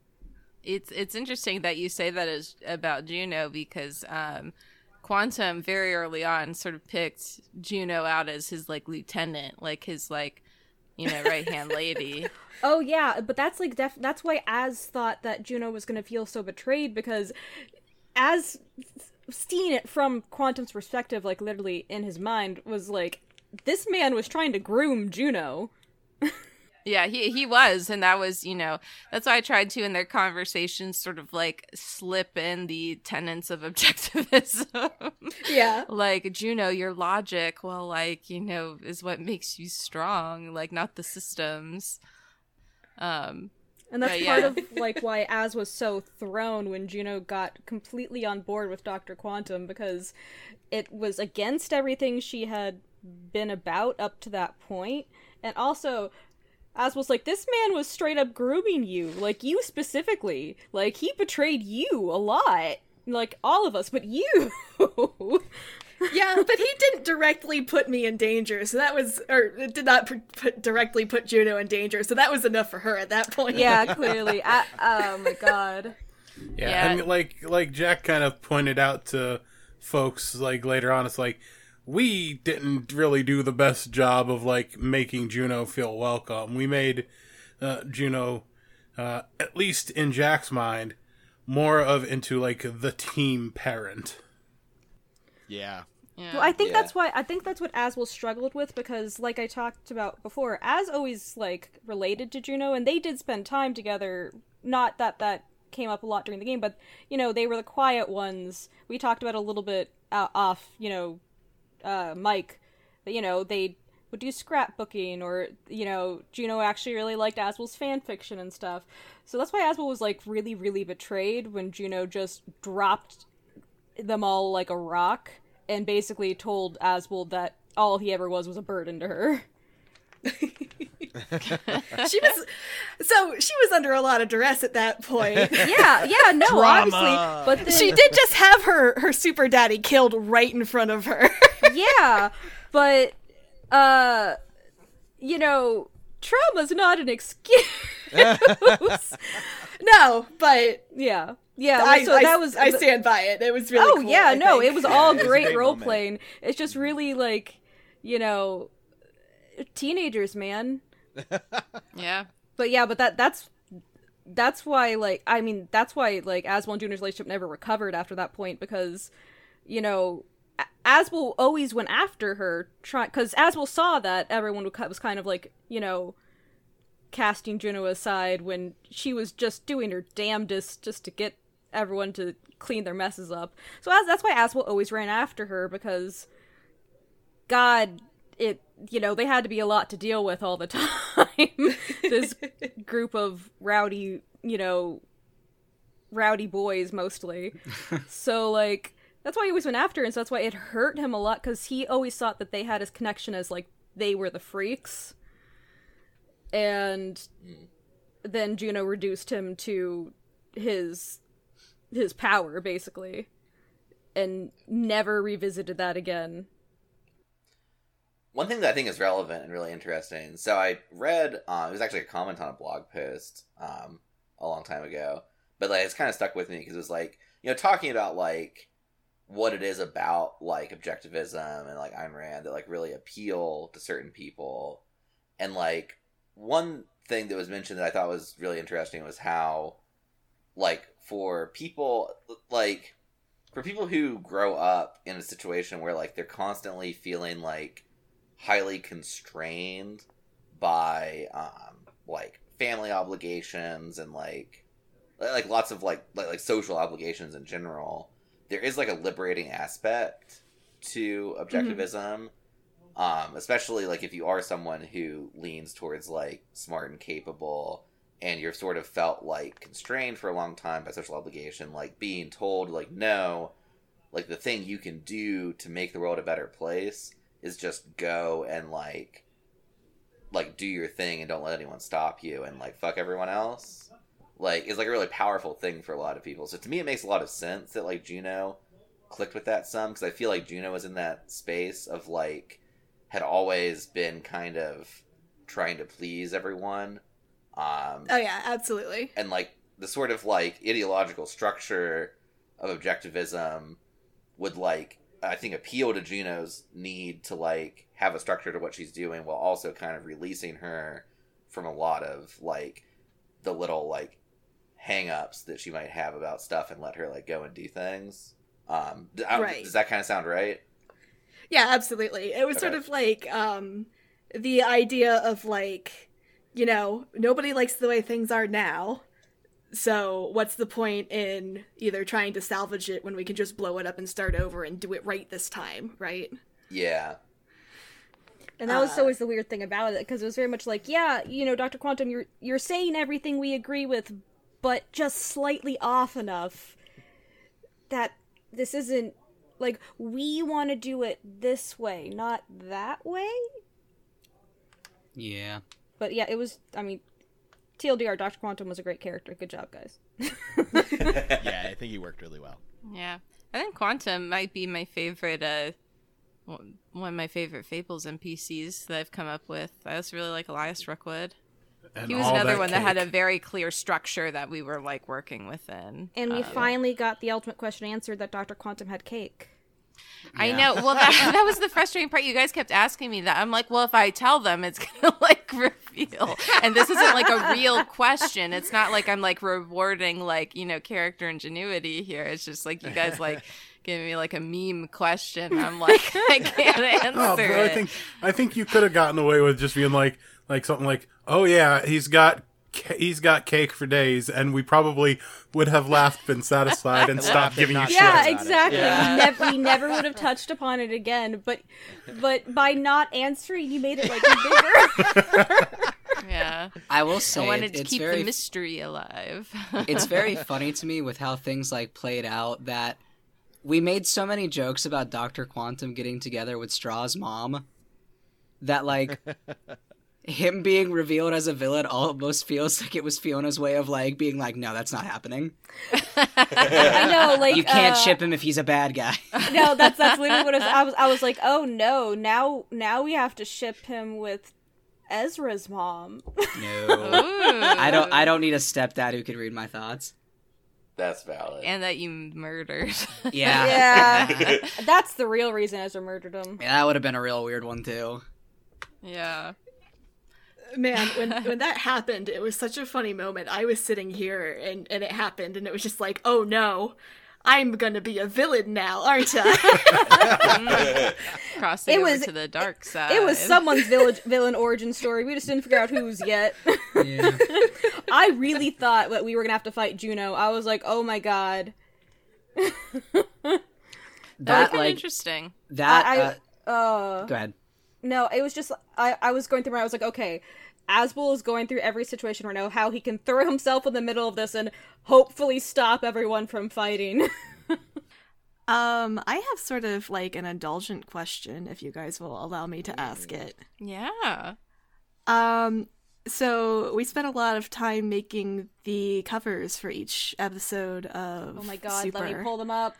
It's it's interesting that you say that is about Juno because um, Quantum very early on sort of picked Juno out as his like lieutenant, like his like you know right hand lady. Oh yeah, but that's like def- that's why Az thought that Juno was going to feel so betrayed because as seeing it from Quantum's perspective, like literally in his mind, was like this man was trying to groom Juno. Yeah, he he was, and that was you know that's why I tried to in their conversations sort of like slip in the tenets of objectivism. Yeah. like Juno, your logic, well, like you know, is what makes you strong, like not the systems. Um, And that's part yeah. of like why Az was so thrown when Juno got completely on board with Dr. Quantum because it was against everything she had been about up to that point. And also Az was like, This man was straight up grooming you. Like you specifically. Like he betrayed you a lot. Like all of us, but you yeah, but he didn't directly put me in danger, so that was, or it did not put, put, directly put Juno in danger, so that was enough for her at that point. Yeah, clearly. I, oh my god. Yeah, Yeah. and like like Jack kind of pointed out to folks like later on, it's like we didn't really do the best job of like making Juno feel welcome. We made uh, Juno, uh, at least in Jack's mind, more of into like the team parent. Yeah. yeah. Well, I think Yeah. that's why I think that's what Aswell struggled with because, like I talked about before, As always like related to Juno, and they did spend time together. Not that that came up a lot during the game, but you know they were the quiet ones. We talked about a little bit uh, off, you know, uh, mic. You know they would do scrapbooking, or you know Juno actually really liked Aswell's fan fiction and stuff. So that's why Aswell was like really, really betrayed when Juno just dropped them all like a rock and basically told Aswell that all he ever was was a burden to her. she was, so she was under a lot of duress at that point. Yeah, yeah, no, Drama. obviously, but then, she did just have her her super daddy killed right in front of her. yeah, but uh, you know, trauma's not an excuse. no, but yeah, yeah. I, so I, that was I stand by it. It was really oh cool, yeah, I no, think. it was all it was great great role moment. playing. It's just really like you know, teenagers, man. yeah. But yeah, but that that's that's why like I mean that's why like Aswell and Juno's relationship never recovered after that point because you know A- Aswell always went after her try because Aswell saw that everyone was kind of like you know casting Juno aside when she was just doing her damnedest just to get everyone to clean their messes up. So as, that's why Aswell always ran after her because God, it you know they had to be a lot to deal with all the time. this group of rowdy, you know, rowdy boys mostly. so like that's why he always went after and so that's why it hurt him a lot because he always thought that they had his connection as like they were the freaks, and then Juno reduced him to his his power basically, and never revisited that again. One thing that I think is relevant and really interesting. So I read, uh, it was actually a comment on a blog post um, a long time ago, but like it's kind of stuck with me because it was like you know talking about like what it is about like objectivism and like Ayn Rand that like really appeal to certain people, and like one thing that was mentioned that I thought was really interesting was how like for people like for people who grow up in a situation where like they're constantly feeling like highly constrained by um like family obligations and like like lots of like like, like social obligations in general there is like a liberating aspect to objectivism um especially like if you are someone who leans towards like smart and capable and you're sort of felt like constrained for a long time by social obligation like being told like no like the thing you can do to make the world a better place is just go and like like do your thing and don't let anyone stop you and like fuck everyone else like is like a really powerful thing for a lot of people so to me it makes a lot of sense that like juno clicked with that some because i feel like juno was in that space of like had always been kind of trying to please everyone um Oh yeah, absolutely. and like the sort of like ideological structure of objectivism would like I think appeal to Juno's need to like have a structure to what she's doing while also kind of releasing her from a lot of like the little like hang-ups that she might have about stuff and let her like go and do things. Um d- I Right. does that kind of sound right? Yeah, absolutely. It was sort of like um the idea of like, you know, nobody likes the way things are now. So what's the point in either trying to salvage it when we can just blow it up and start over and do it right this time, right? Yeah. And that was Uh, always the weird thing about it, because it was very much like, yeah, you know, Doctor Quantum, you're you're saying everything we agree with, but just slightly off enough that this isn't like we want to do it this way, not that way. Yeah. But yeah, it was. I mean, TLDR, Doctor Quantum was a great character. Good job, guys. yeah, I think he worked really well. Yeah, I think Quantum might be my favorite. Uh, one one of my favorite Fables NPCs that I've come up with. I also really like Elias Rookwood. And He was all another that one that had a very clear structure that we were like working within. And we Um, finally got the ultimate question answered that Doctor Quantum had cake. I know. Well, that, that was the frustrating part. You guys kept asking me that. I'm like, well, if I tell them, it's gonna like reveal. And this isn't like a real question. It's not like I'm like rewarding like you know character ingenuity here. It's just like you guys like giving me like a meme question. I'm like, I can't answer Oh, but I think I think you could have gotten away with just being like like something like, "Oh yeah, he's got he's got cake for days," and we probably would have laughed, been satisfied, and stopped Laughed giving you shit. Yeah, about it. exactly. Yeah. We, nev- we never would have touched upon it again. But but by not answering, you made it like bigger. yeah. I will say I wanted it- to keep very the mystery alive. it's very funny to me with how things like played out that we made so many jokes about Dr. Quantum getting together with Straw's mom that like him being revealed as a villain almost feels like it was Fiona's way of like being like, no, that's not happening. I know, like You can't uh, ship him if he's a bad guy. No, that's that's literally what it was. I was. I was like, oh no, now now we have to ship him with Ezra's mom. no. I don't I don't need a stepdad who can read my thoughts. That's valid. And that you murdered. Yeah. Yeah, that's the real reason Ezra murdered him. Yeah, that would have been a real weird one too. yeah. Man, when when that happened, it was such a funny moment. I was sitting here and and it happened and it was just like, "Oh no. I'm going to be a villain now, aren't I?" Crossing It over was- to the dark side. It was someone's village villain origin story. We just didn't figure out whose yet. Yeah. I really thought that we were gonna have to fight Juno. I was like, oh my god. That That kind of like interesting. that I, uh, uh go ahead. No, it was just I I was going through. my- I was like, okay, Asbel is going through every situation right now. How he can throw himself in the middle of this and hopefully stop everyone from fighting. um, I have sort of like an indulgent question if you guys will allow me to ask it. Yeah. Um, so we spent a lot of time making the covers for each episode of oh my god, Super. let me pull them up.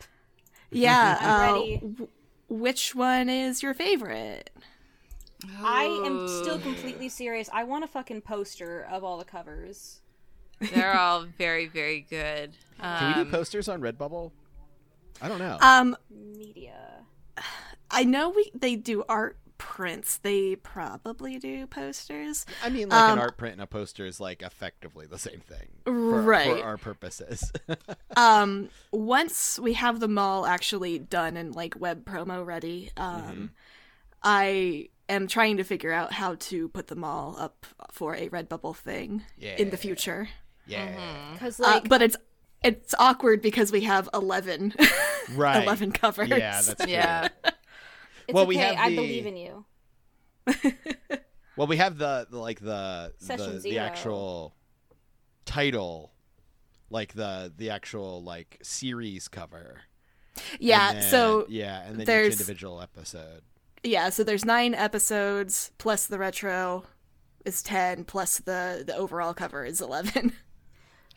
Yeah, I'm uh, ready. w- which one is your favorite? I am still completely serious. I want a fucking poster of all the covers. They're all very, very good. Um, Can we do posters on Redbubble? I don't know. Um, Media. I know we they do art prints. They probably do posters. I mean, like Um, an art print and a poster is like effectively the same thing, for, Right. For our purposes. um once we have them all actually done and like web promo ready um Mm-hmm. i am trying to figure out how to put them all up for a redbubble thing in the future yeah, Because uh, like, but it's it's awkward because we have 11 right. 11 covers Yeah, that's true. Yeah. it's well, okay. we have I believe in you. Well, we have the, the like the Session the, the actual title, like the the actual like series cover. yeah then- so yeah, and then each individual episode. Yeah so there's nine episodes plus the retro is 10 plus the the overall cover is 11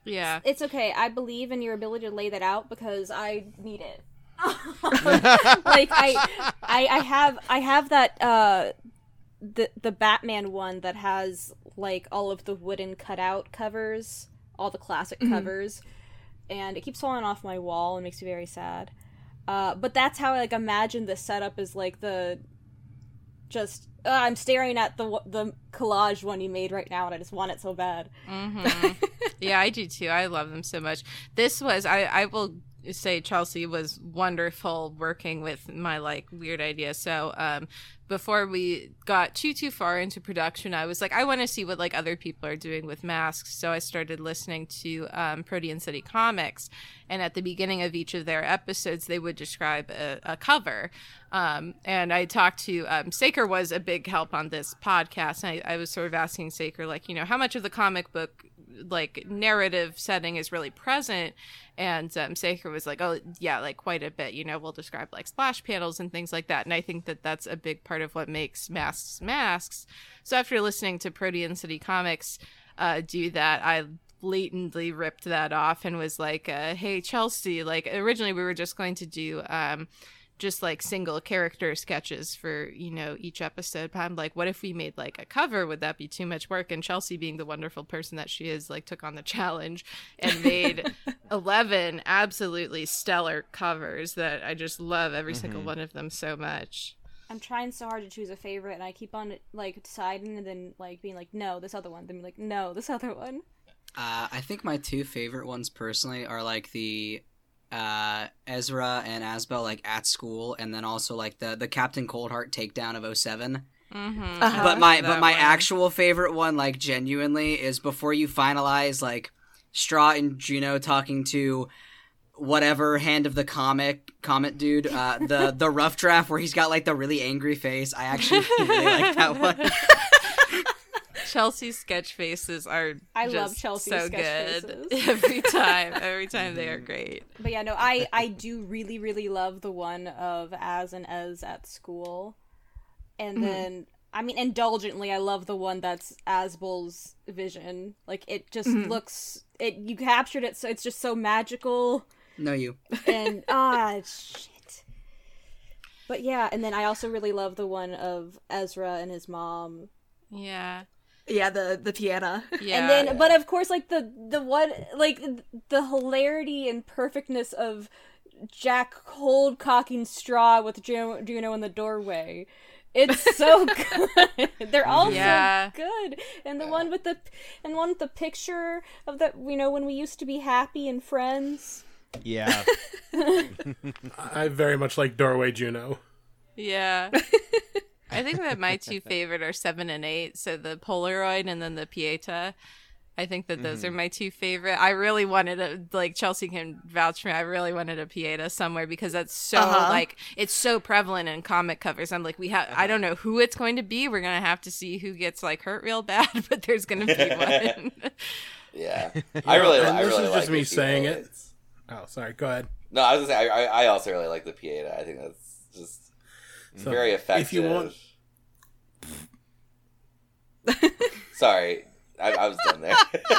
Yeah. It's okay. I believe in your ability to lay that out because I need it. like I, I, I have, I have that uh, the the Batman one that has like all of the wooden cutout covers, all the classic covers, and it keeps falling off my wall and makes me very sad. Uh, but that's how I like imagine the setup is like the just. Uh, I'm staring at the the collage one you made right now, and I just want it so bad. hmm yeah, I do too. I love them so much. This was I I will say Chelsea was wonderful working with my like weird idea. So um before we got too too far into production, I was like I want to see what like other people are doing with masks. So I started listening to um Protean City Comics and at the beginning of each of their episodes they would describe a, a cover. Um and I talked to um Saker was a big help on this podcast. And I, I was sort of asking Saker like, you know, how much of the comic book like narrative setting is really present. And um, Saker was like oh yeah like quite a bit you know we'll describe like splash panels and things like that. And I think that that's a big part of what makes masks masks. So after listening to Protean City Comics uh, do that I blatantly ripped that off and was like uh, hey Chelsea like originally we were just going to do um just like single character sketches for you know each episode but i'm like what if we made like a cover would that be too much work and chelsea being the wonderful person that she is like took on the challenge and made 11 absolutely stellar covers that i just love every single one of them so much I'm trying so hard to choose a favorite, and I keep on like deciding, and then like being like, no, this other one. Then be like, no, this other one. Uh, I think my two favorite ones personally are like the uh, Ezra and Asbel like at school, and then also like the the Captain Coldheart takedown of 7 mm-hmm. Uh-huh. But my That but my one. actual favorite one, like genuinely, is before you finalize like Straw and Juno talking to whatever hand of the comic comet dude, uh, the the rough draft where he's got like the really angry face. I actually really like that one. Chelsea's sketch faces are I just love Chelsea's so sketch good faces. every time every time they are great But yeah, no, I I do really really love the one of as and Ez at school, and then I mean indulgently, I love the one that's Asbel's vision. Like it just looks it you captured it so it's just so magical No, you. and ah shit. But yeah, and then I also really love the one of Ezra and his mom. yeah yeah the the piano yeah And then, but of course, like the the one, like the hilarity and perfectness of Jack cold cocking straw with Juno, Juno in the doorway. It's so good. They're all Yeah. so good. And the one with the and one with the picture of that, you know, when we used to be happy and friends. Yeah. I very much like Doorway Juno. Yeah. I think that my two favorite are seven and eight. So the Polaroid and then the Pieta. I think that those are my two favorite. I really wanted a like Chelsea can vouch for me. I really wanted a Pieta somewhere because that's so Uh-huh. like it's so prevalent in comic covers. I'm like we have I don't know who it's going to be. We're gonna have to see who gets like hurt real bad, but there's gonna be one. Yeah, I really, and I this really is just me saying it. Oh, sorry. Go ahead. No, I was gonna say I, I, I also really like the Pieta. I think that's just So, very effective. If you want, sorry, I, I was done there.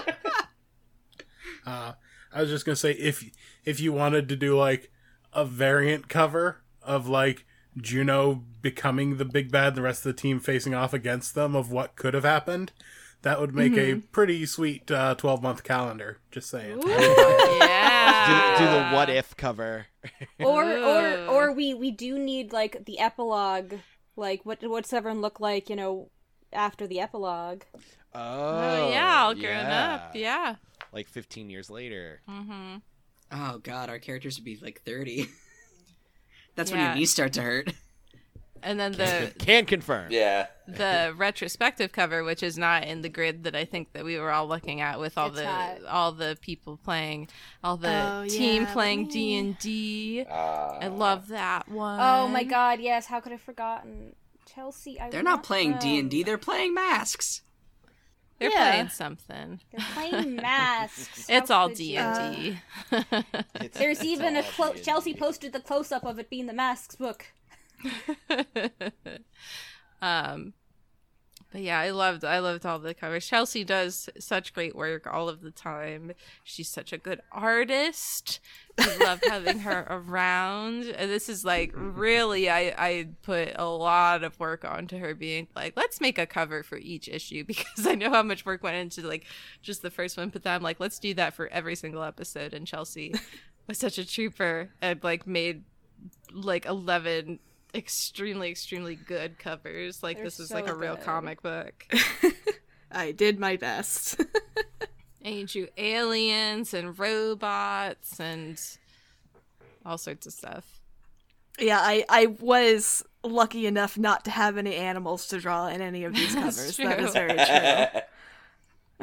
uh, I was just gonna say if if you wanted to do like a variant cover of like Juno becoming the big bad, and the rest of the team facing off against them of what could have happened, that would make a pretty sweet twelve month calendar. Just saying. yeah. do, do the what if cover. Or or or we we do need like the epilogue like what what's everyone look like, you know, after the epilogue. Oh, Oh, yeah, all grown up. Yeah. Like 15 years later. Mm-hmm. Oh god, our characters would be like thirty. That's when your knees start to hurt. And then the Can confirm. Yeah. the retrospective cover, which is not in the grid that I think that we were all looking at, with all It's the hot. all the people playing, all the Oh, team yeah, playing. D and D. Uh, I love that one. Oh my god, yes, how could I have forgotten? Chelsea, I They're not playing D and D. They're playing masks. They're Yeah. playing something. They're playing masks. It's How all D and D. There's even a clo- Chelsea posted the close up of it being the masks book. um but yeah i loved i loved all the covers. Chelsea does such great work all of the time. She's such a good artist. We love having her around. And this is like really i i put a lot of work onto her being like let's make a cover for each issue because i know how much work went into like just the first one. But then i'm like let's do that for every single episode. And chelsea was such a trooper and like made like 11 extremely extremely good covers like They're this is so like a real good. comic book I did my best. and you drew aliens and robots and all sorts of stuff yeah, I, I was lucky enough not to have any animals to draw in any of these covers. That true. is very true.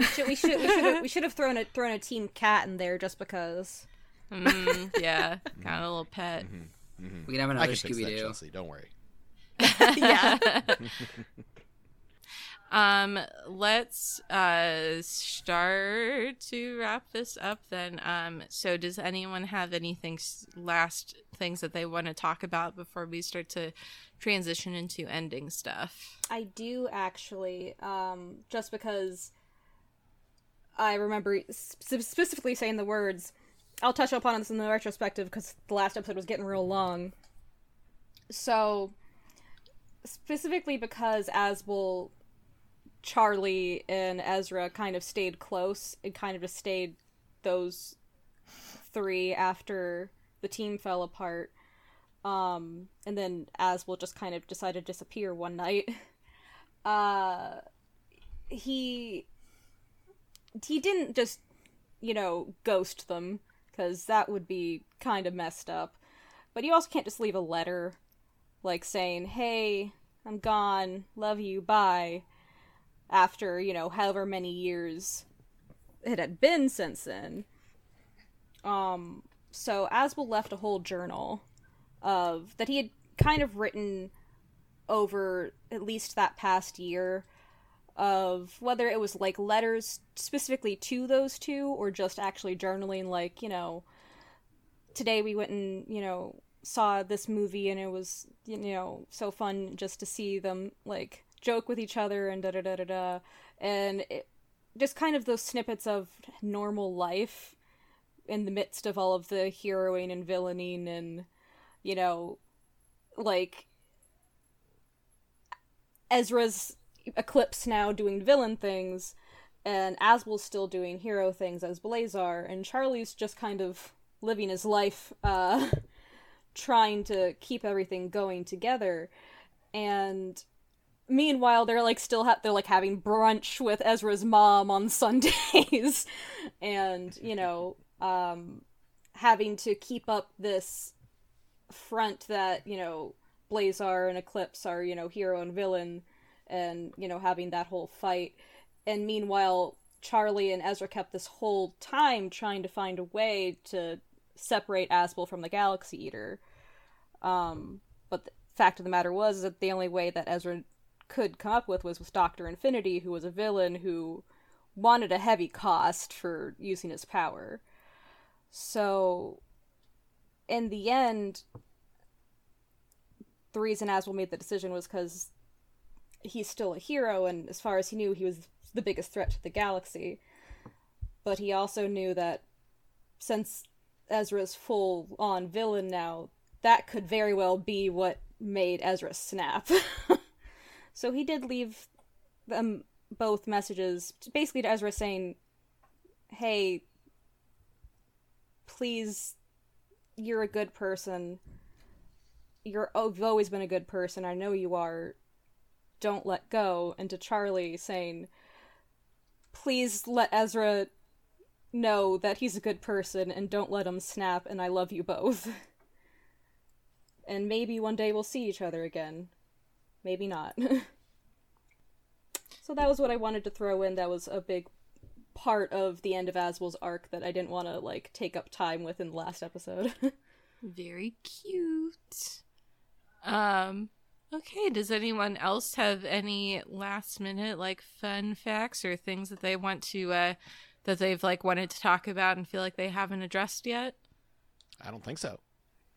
Should, we should we should have, we should have thrown a thrown a team cat in there just because. mm, yeah kind of a little pet We can have I another can fix Scooby that, Doo. Chelsea. Don't worry. yeah. um let's uh start to wrap this up then um so does anyone have anything s- last things that they want to talk about before we start to transition into ending stuff I do actually, um, just because I remember sp- specifically saying the words. I'll touch upon this in the retrospective because the last episode was getting real long. So, specifically because Asbel, Charlie, and Ezra kind of stayed close, it kind of just stayed those three after the team fell apart. Um, and then Asbel just kind of decided to disappear one night. Uh, he he didn't just you know ghost them because that would be kind of messed up. But you also can't just leave a letter like saying, "Hey, I'm gone, love you, bye." After you know however many years it had been since then. Um, so Asbel left a whole journal of that he had kind of written over at least that past year of whether it was like letters specifically to those two or just actually journaling like you know today we went and you know saw this movie and it was you know so fun just to see them like joke with each other and da da da da da. And it, just kind of those snippets of normal life in the midst of all of the heroing and villaining and you know like Ezra's Eclipse now doing villain things, and Asbel's still doing hero things as Blazar, and Charlie's just kind of living his life, uh, trying to keep everything going together. And meanwhile, they're like still ha- they're like having brunch with Ezra's mom on Sundays, and you know, um, having to keep up this front that you know Blazar and Eclipse are, you know, hero and villain, and, you know, having that whole fight. And meanwhile, Charlie and Ezra kept this whole time trying to find a way to separate Asbel from the Galaxy Eater. Um, but the fact of the matter was that the only way that Ezra could come up with was with Doctor Infinity, who was a villain who wanted a heavy cost for using his power. So, in the end, the reason Asbel made the decision was because he's still a hero, and as far as he knew, he was the biggest threat to the galaxy. But he also knew that since Ezra's full on villain now, that could very well be what made Ezra snap. so he did leave them both messages, basically to Ezra saying, hey, please, you're a good person you're oh, you've always been a good person. I know you are. Don't let go. And to Charlie saying, please let Ezra know that he's a good person and don't let him snap. And I love you both. and maybe one day we'll see each other again. Maybe not. so that was what I wanted to throw in. That was a big part of the end of Asbel's arc that I didn't want to like take up time with in the last episode. Very cute. Um okay, does anyone else have any last minute like fun facts or things that they want to uh that they've like wanted to talk about and feel like they haven't addressed yet? I don't think so.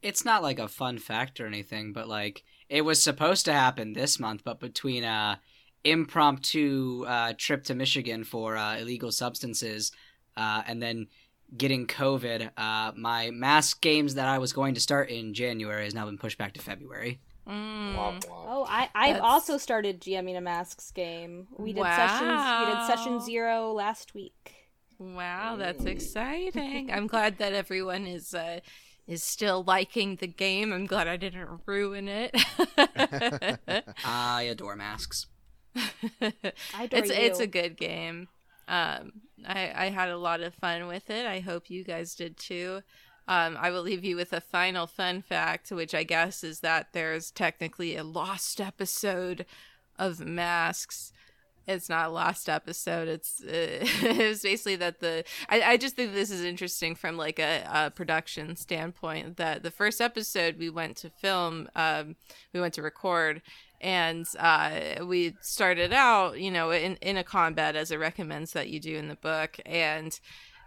It's not like a fun fact or anything, but like it was supposed to happen this month, but between a impromptu uh, trip to Michigan for uh, illegal substances uh, and then getting COVID, uh, my mask games that I was going to start in January has now been pushed back to February. Mm. Womp womp. Oh, I I've That's- also started GMing a masks game. We did sessions. We did session zero last week. Wow, that's exciting. I'm glad that everyone is uh is still liking the game. I'm glad I didn't ruin it. I adore masks. I adore it's it's a good game. Um, I I had a lot of fun with it. I hope you guys did too. Um, I will leave you with a final fun fact, which I guess is that there's technically a lost episode of Masks. It's not a lost episode. It's uh, it's basically that the I, I just think this is interesting from like a, a production standpoint. That the first episode we went to film, um, we went to record, and uh, we started out, you know, in in a combat as it recommends that you do in the book, and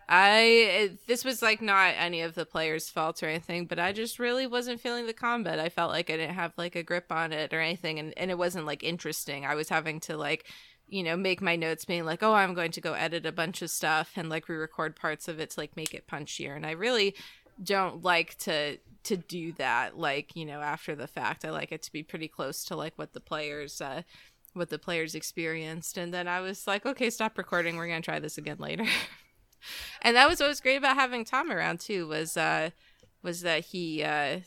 I this was like not any of the players' fault or anything, but I just really wasn't feeling the combat. I felt like I didn't have like a grip on it or anything, and and it wasn't like interesting. I was having to like you know make my notes being like oh i'm going to go edit a bunch of stuff and like re-record parts of it to like make it punchier. And i really don't like to to do that like you know after the fact. I like it to be pretty close to like what the players uh what the players experienced. And then i was like okay stop recording. We're gonna try this again later and that was what was great about having tom around too was uh was that he uh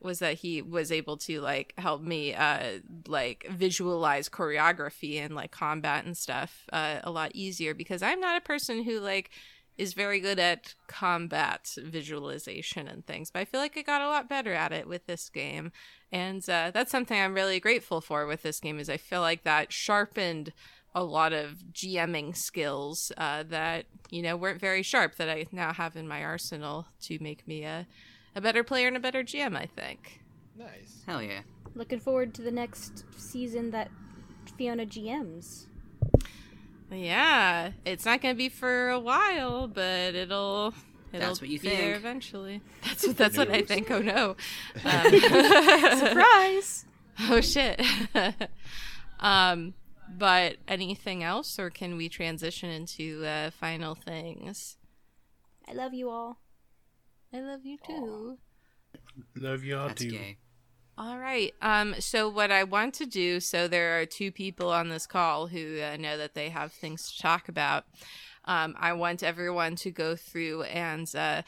was that he was able to like help me uh like visualize choreography and like combat and stuff uh, a lot easier because I'm not a person who like is very good at combat visualization and things but I feel like I got a lot better at it with this game. And uh, that's something I'm really grateful for with this game is I feel like that sharpened a lot of GMing skills uh, that you know weren't very sharp that I now have in my arsenal to make me a a better player and a better GM, I think. Nice. Hell yeah. Looking forward to the next season that Fiona GMs. Yeah, it's not going to be for a while, but it'll it'll That's what you be there think. eventually. That's what that's what I think. Oh no. Um, Surprise! oh shit. um but anything else or can we transition into uh, final things? I love you all. I love you too. Love y'all That's too. gay. All right. Um. So what I want to do. So there are two people on this call who uh, know that they have things to talk about. Um. I want everyone to go through and uh,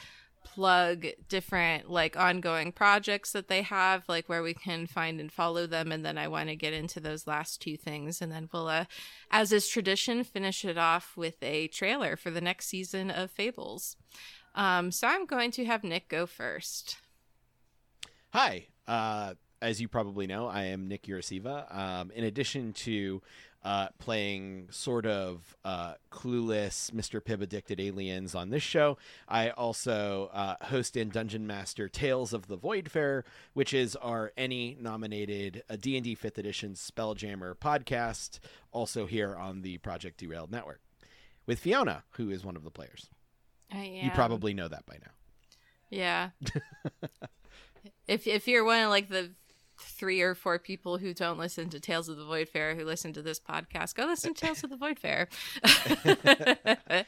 plug different like ongoing projects that they have, like where we can find and follow them, and then I want to get into those last two things, and then we'll, uh, as is tradition, finish it off with a trailer for the next season of Fables. Um. So I'm going to have Nick go first. Hi. Uh, as you probably know, I am Nick Urasiva. Um, in addition to uh, playing sort of uh, clueless Mr. Pibb addicted aliens on this show, I also uh, host in Dungeon Master Tales of the Voidfarer, which is our ENnie nominated uh, D&D 5th edition Spelljammer podcast, also here on the Project Derailed Network. With Fiona, who is one of the players. I am. You probably know that by now. Yeah. if if you're one of like the three or four people who don't listen to Tales of the Voidfarer who listen to this podcast, go listen to Tales of the Voidfarer.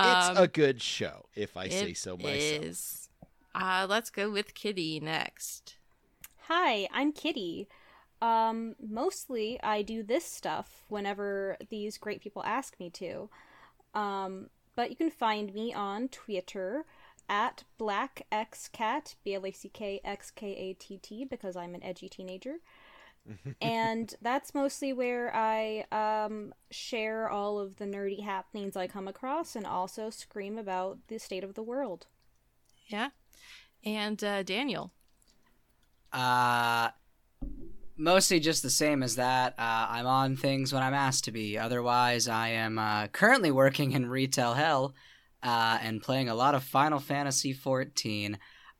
It's Um, a good show, if I say so myself. is. Uh, let's go with Kitty next. Hi, I'm Kitty. Um, mostly I do this stuff whenever these great people ask me to. Um, but you can find me on Twitter at Black X Cat, B L A C K X K A T T, because I'm an edgy teenager. and that's mostly where I um, share all of the nerdy happenings I come across and also scream about the state of the world. Yeah. And uh, Daniel. Uh, mostly just the same as that. Uh, I'm on things when I'm asked to be. Otherwise, I am uh, currently working in retail hell uh, and playing a lot of Final Fantasy XIV.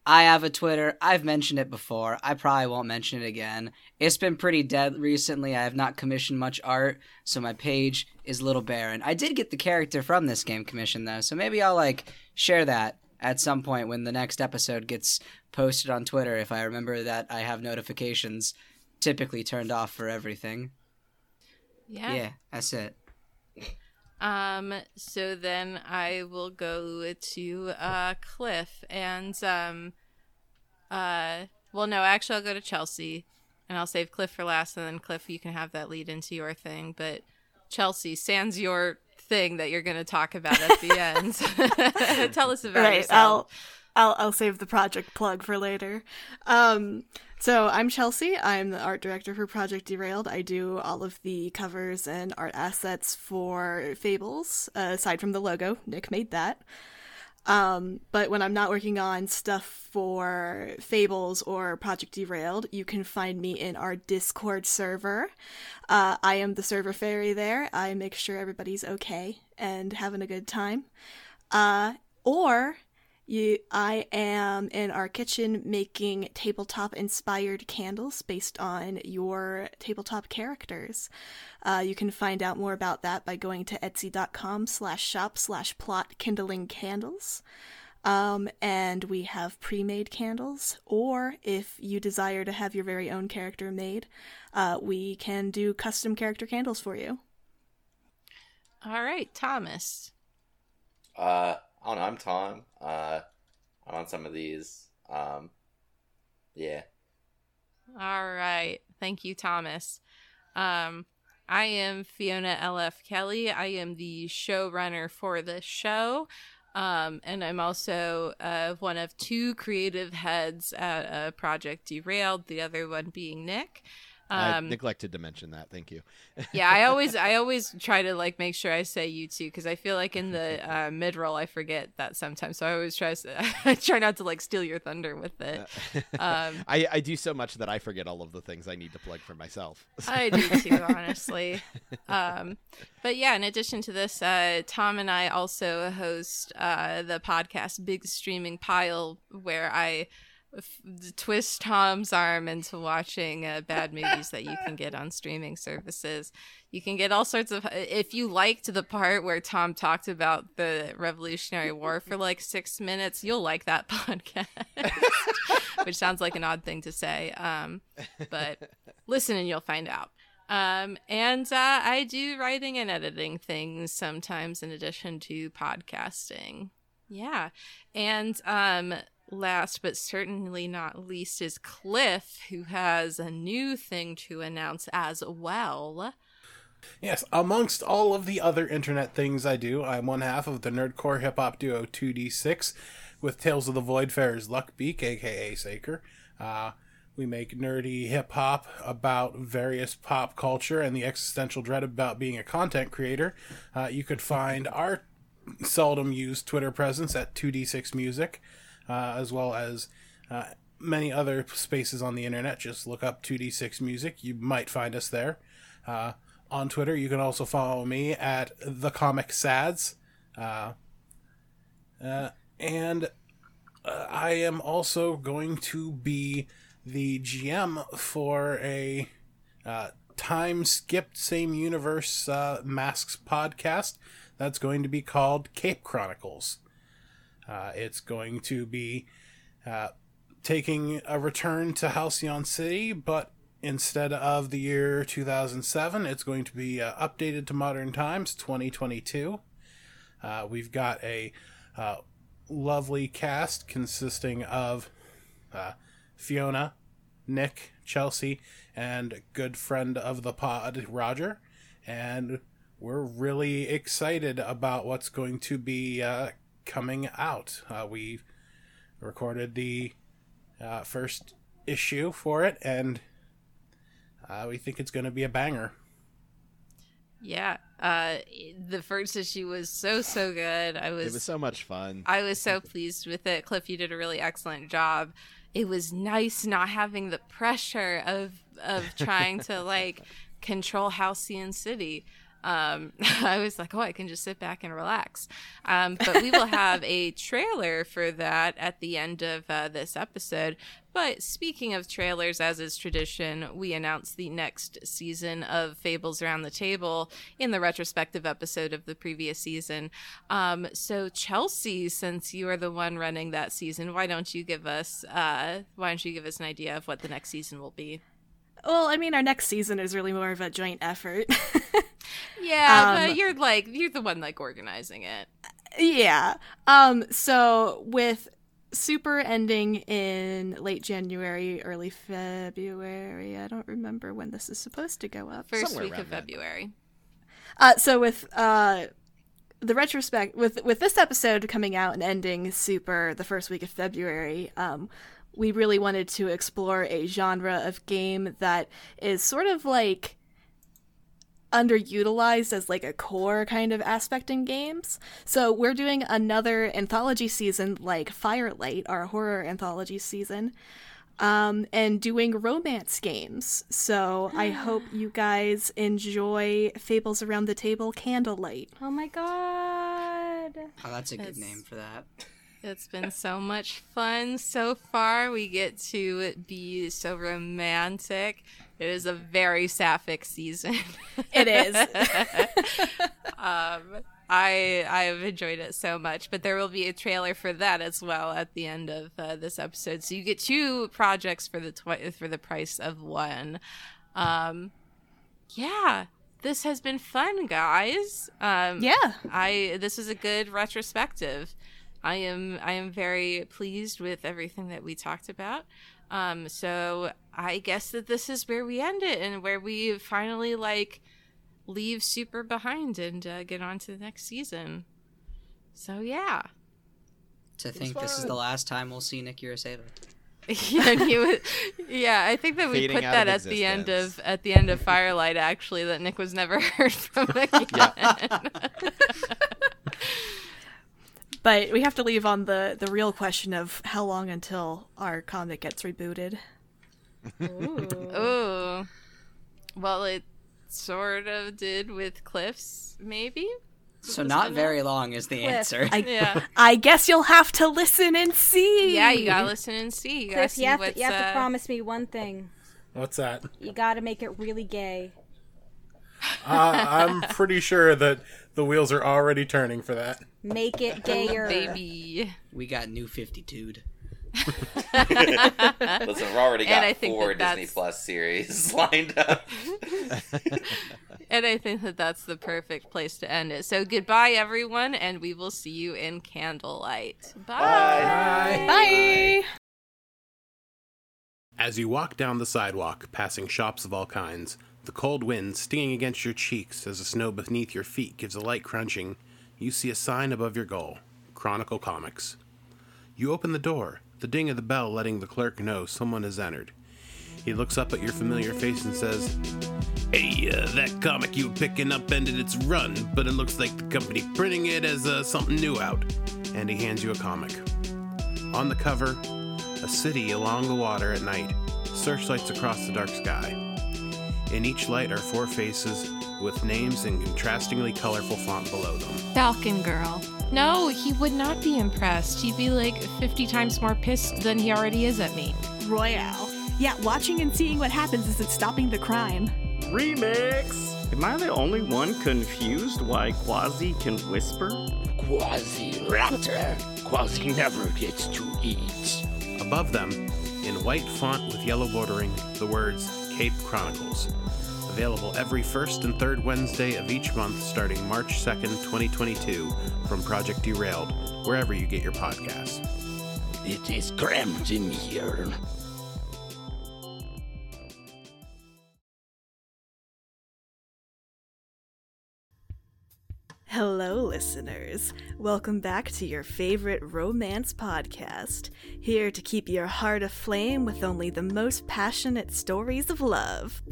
I have a Twitter. I've mentioned it before. I probably won't mention it again. It's been pretty dead recently. I have not commissioned much art, so my page is a little barren. I did get the character from this game commissioned though, so maybe I'll like share that at some point when the next episode gets posted on Twitter if I remember that I have notifications typically turned off for everything. Yeah. Yeah, that's it. Um, so then I will go to uh Cliff and um uh well no, actually I'll go to Chelsea and I'll save Cliff for last and then Cliff you can have that lead into your thing, but Chelsea, sans your thing that you're going to talk about at the end. Tell us about right, yourself. I'll I'll I'll save the project plug for later. Um so I'm Chelsea. I'm the art director for Project Derailed. I do all of the covers and art assets for Fables, uh, aside from the logo. Nick made that. Um, but when I'm not working on stuff for Fables or Project Derailed, you can find me in our Discord server. Uh, I am the server fairy there. I make sure everybody's okay and having a good time. Uh, or you, I am in our kitchen making tabletop inspired candles based on your tabletop characters. Uh, you can find out more about that by going to etsy.com slash shop slash plot kindling candles. Um, and we have pre-made candles, or if you desire to have your very own character made, uh, we can do custom character candles for you. All right, Thomas. Uh, I don't know. I'm Tom. Uh, I'm on some of these. Um, yeah. All right. Thank you, Thomas. Um, I am Fiona L.F. Kelly. I am the showrunner for the show. Um, and I'm also uh, one of two creative heads at a Project Derailed, the other one being Nick. I Um, neglected to mention that. Thank you. yeah, I always I always try to like make sure I say you too because I feel like in the uh, mid roll I forget that sometimes. So I always try to, I try not to like steal your thunder with it. Um, I, I do so much that I forget all of the things I need to plug for myself. I do too, honestly. Um, but yeah, in addition to this, uh, Tom and I also host uh, the podcast Big Streaming Pile, where I twist Tom's arm into watching uh, bad movies that you can get on streaming services. You can get all sorts of. If you liked the part where Tom talked about the Revolutionary War for like six minutes, you'll like that podcast. Which sounds like an odd thing to say, um, but listen and you'll find out. Um, and uh, I do writing and editing things sometimes in addition to podcasting. Yeah. And um, last but certainly not least is Cliff, who has a new thing to announce as well. Yes, amongst all of the other internet things I do, I'm one half of the nerdcore hip hop duo 2D6 with Tales of the Voidfarer's Luckbeak, aka Saker. Uh, we make nerdy hip hop about various pop culture and the existential dread about being a content creator. Uh, you could find our seldom used Twitter presence at 2D6 Music, uh, as well as uh, many other spaces on the internet. Just look up 2D6 Music. You might find us there. Uh, on Twitter, you can also follow me at the Comic Sads. Uh, uh, and uh, I am also going to be the GM for a time skipped same universe masks podcast that's going to be called Cape Chronicles. Uh, it's going to be uh, taking a return to Halcyon City, but instead of the year 2007, it's going to be uh, updated to modern times, 2022. Uh, we've got a uh, lovely cast consisting of uh, Fiona, Nick, Chelsea, and good friend of the pod, Roger. And we're really excited about what's going to be coming out. Uh, we recorded the uh, first issue for it, and uh, we think it's going to be a banger. Yeah. Uh the first issue was so so good. I was, It was so much fun. I was so pleased with it. Cliff, you did a really excellent job. It was nice not having the pressure of of trying to like control Halcyon City. Um, I was like, oh, I can just sit back and relax. Um, but we will have a trailer for that at the end of uh, this episode. But speaking of trailers, as is tradition, we announced the next season of Fables Around the Table in the retrospective episode of the previous season. Um, so Chelsea, since you are the one running that season, why don't you give us uh, why don't you give us an idea of what the next season will be? Well, I mean, our next season is really more of a joint effort. Yeah, Um, but you're like you're the one like organizing it. yeah. Um. So with Super ending in late January, early February. I don't remember when this is supposed to go up. First Somewhere week of around then. February. Uh, so with uh, the retrospect with with this episode coming out and ending super the first week of February, um, we really wanted to explore a genre of game that is sort of like underutilized as like a core kind of aspect in games. So we're doing another anthology season like Firelight, our horror anthology season. Um, and doing romance games. So I hope you guys enjoy Fables Around the Table Candlelight. Oh my god. Oh, that's a good That's- name for that. It's been so much fun so far. We get to be so romantic. It is a very sapphic season. It is. um, I I have enjoyed it so much, but there will be a trailer for that as well at the end of uh, this episode. So you get two projects for the twi- for the price of one. Um, yeah, this has been fun, guys. Um, yeah. I this is a good retrospective. I am I am very pleased with everything that we talked about. Um, so I guess that this is where we end it and where we finally like leave Super behind and uh, get on to the next season. So yeah, To think this is the last time we'll see Nick Uraseva. yeah, he was, yeah. I think that we Fading put that of at the end of at the end of Firelight. Actually, that Nick was never heard from again. But we have to leave on the, the real question of how long until our comic gets rebooted. Ooh. Well, it sort of did with Cliff's, maybe? So not very long is the Cliff. answer. I, Yeah. I guess you'll have to listen and see. Yeah, you gotta listen and see. You Cliff, see you have, what's, to, you have uh, to promise me one thing. What's that? You gotta make it really gay. Uh, I'm pretty sure that the wheels are already turning for that. Make it gayer. baby. we got new 52 Listen, we've already got I think four that Disney Plus series lined up. And I think that that's the perfect place to end it. So goodbye, everyone, and we will see you in Candlelight. Bye. Bye. As you walk down the sidewalk, passing shops of all kinds, the cold wind stinging against your cheeks as the snow beneath your feet gives a light crunching, you see a sign above your goal Chronicle Comics. You open the door, the ding of the bell letting the clerk know someone has entered. He looks up at your familiar face and says, Hey, uh, that comic you were picking up ended its run, but it looks like the company printing it has uh, something new out. And he hands you a comic. On the cover, a city along the water at night, searchlights across the dark sky. In each light are four faces with names in contrastingly colorful font below them. Falcon Girl. No, he would not be impressed. He'd be like 50 times more pissed than he already is at me. Royale. Yeah, watching and seeing what happens isn't stopping the crime. Remix! Am I the only one confused why Quasi can whisper? Quasi Raptor. Quasi never gets to eat. Above them, in white font with yellow bordering, the words Cape Chronicles. Available every first and third Wednesday of each month starting March 2nd, 2022, from Project Derailed, wherever you get your podcasts. It is cramped in here. Hello, listeners. Welcome back to your favorite romance podcast. Here to keep your heart aflame with only the most passionate stories of love.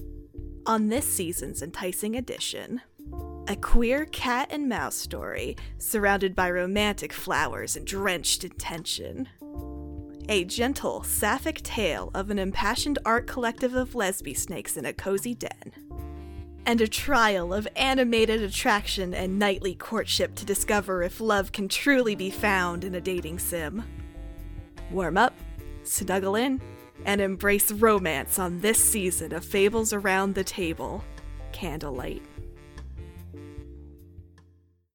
On this season's enticing edition, a queer cat and mouse story surrounded by romantic flowers and drenched in tension. A gentle, sapphic tale of an impassioned art collective of lesbi snakes in a cozy den and a trial of animated attraction and nightly courtship to discover if love can truly be found in a dating sim. Warm up, snuggle in, and embrace romance on this season of Fables Around the Table Candlelight.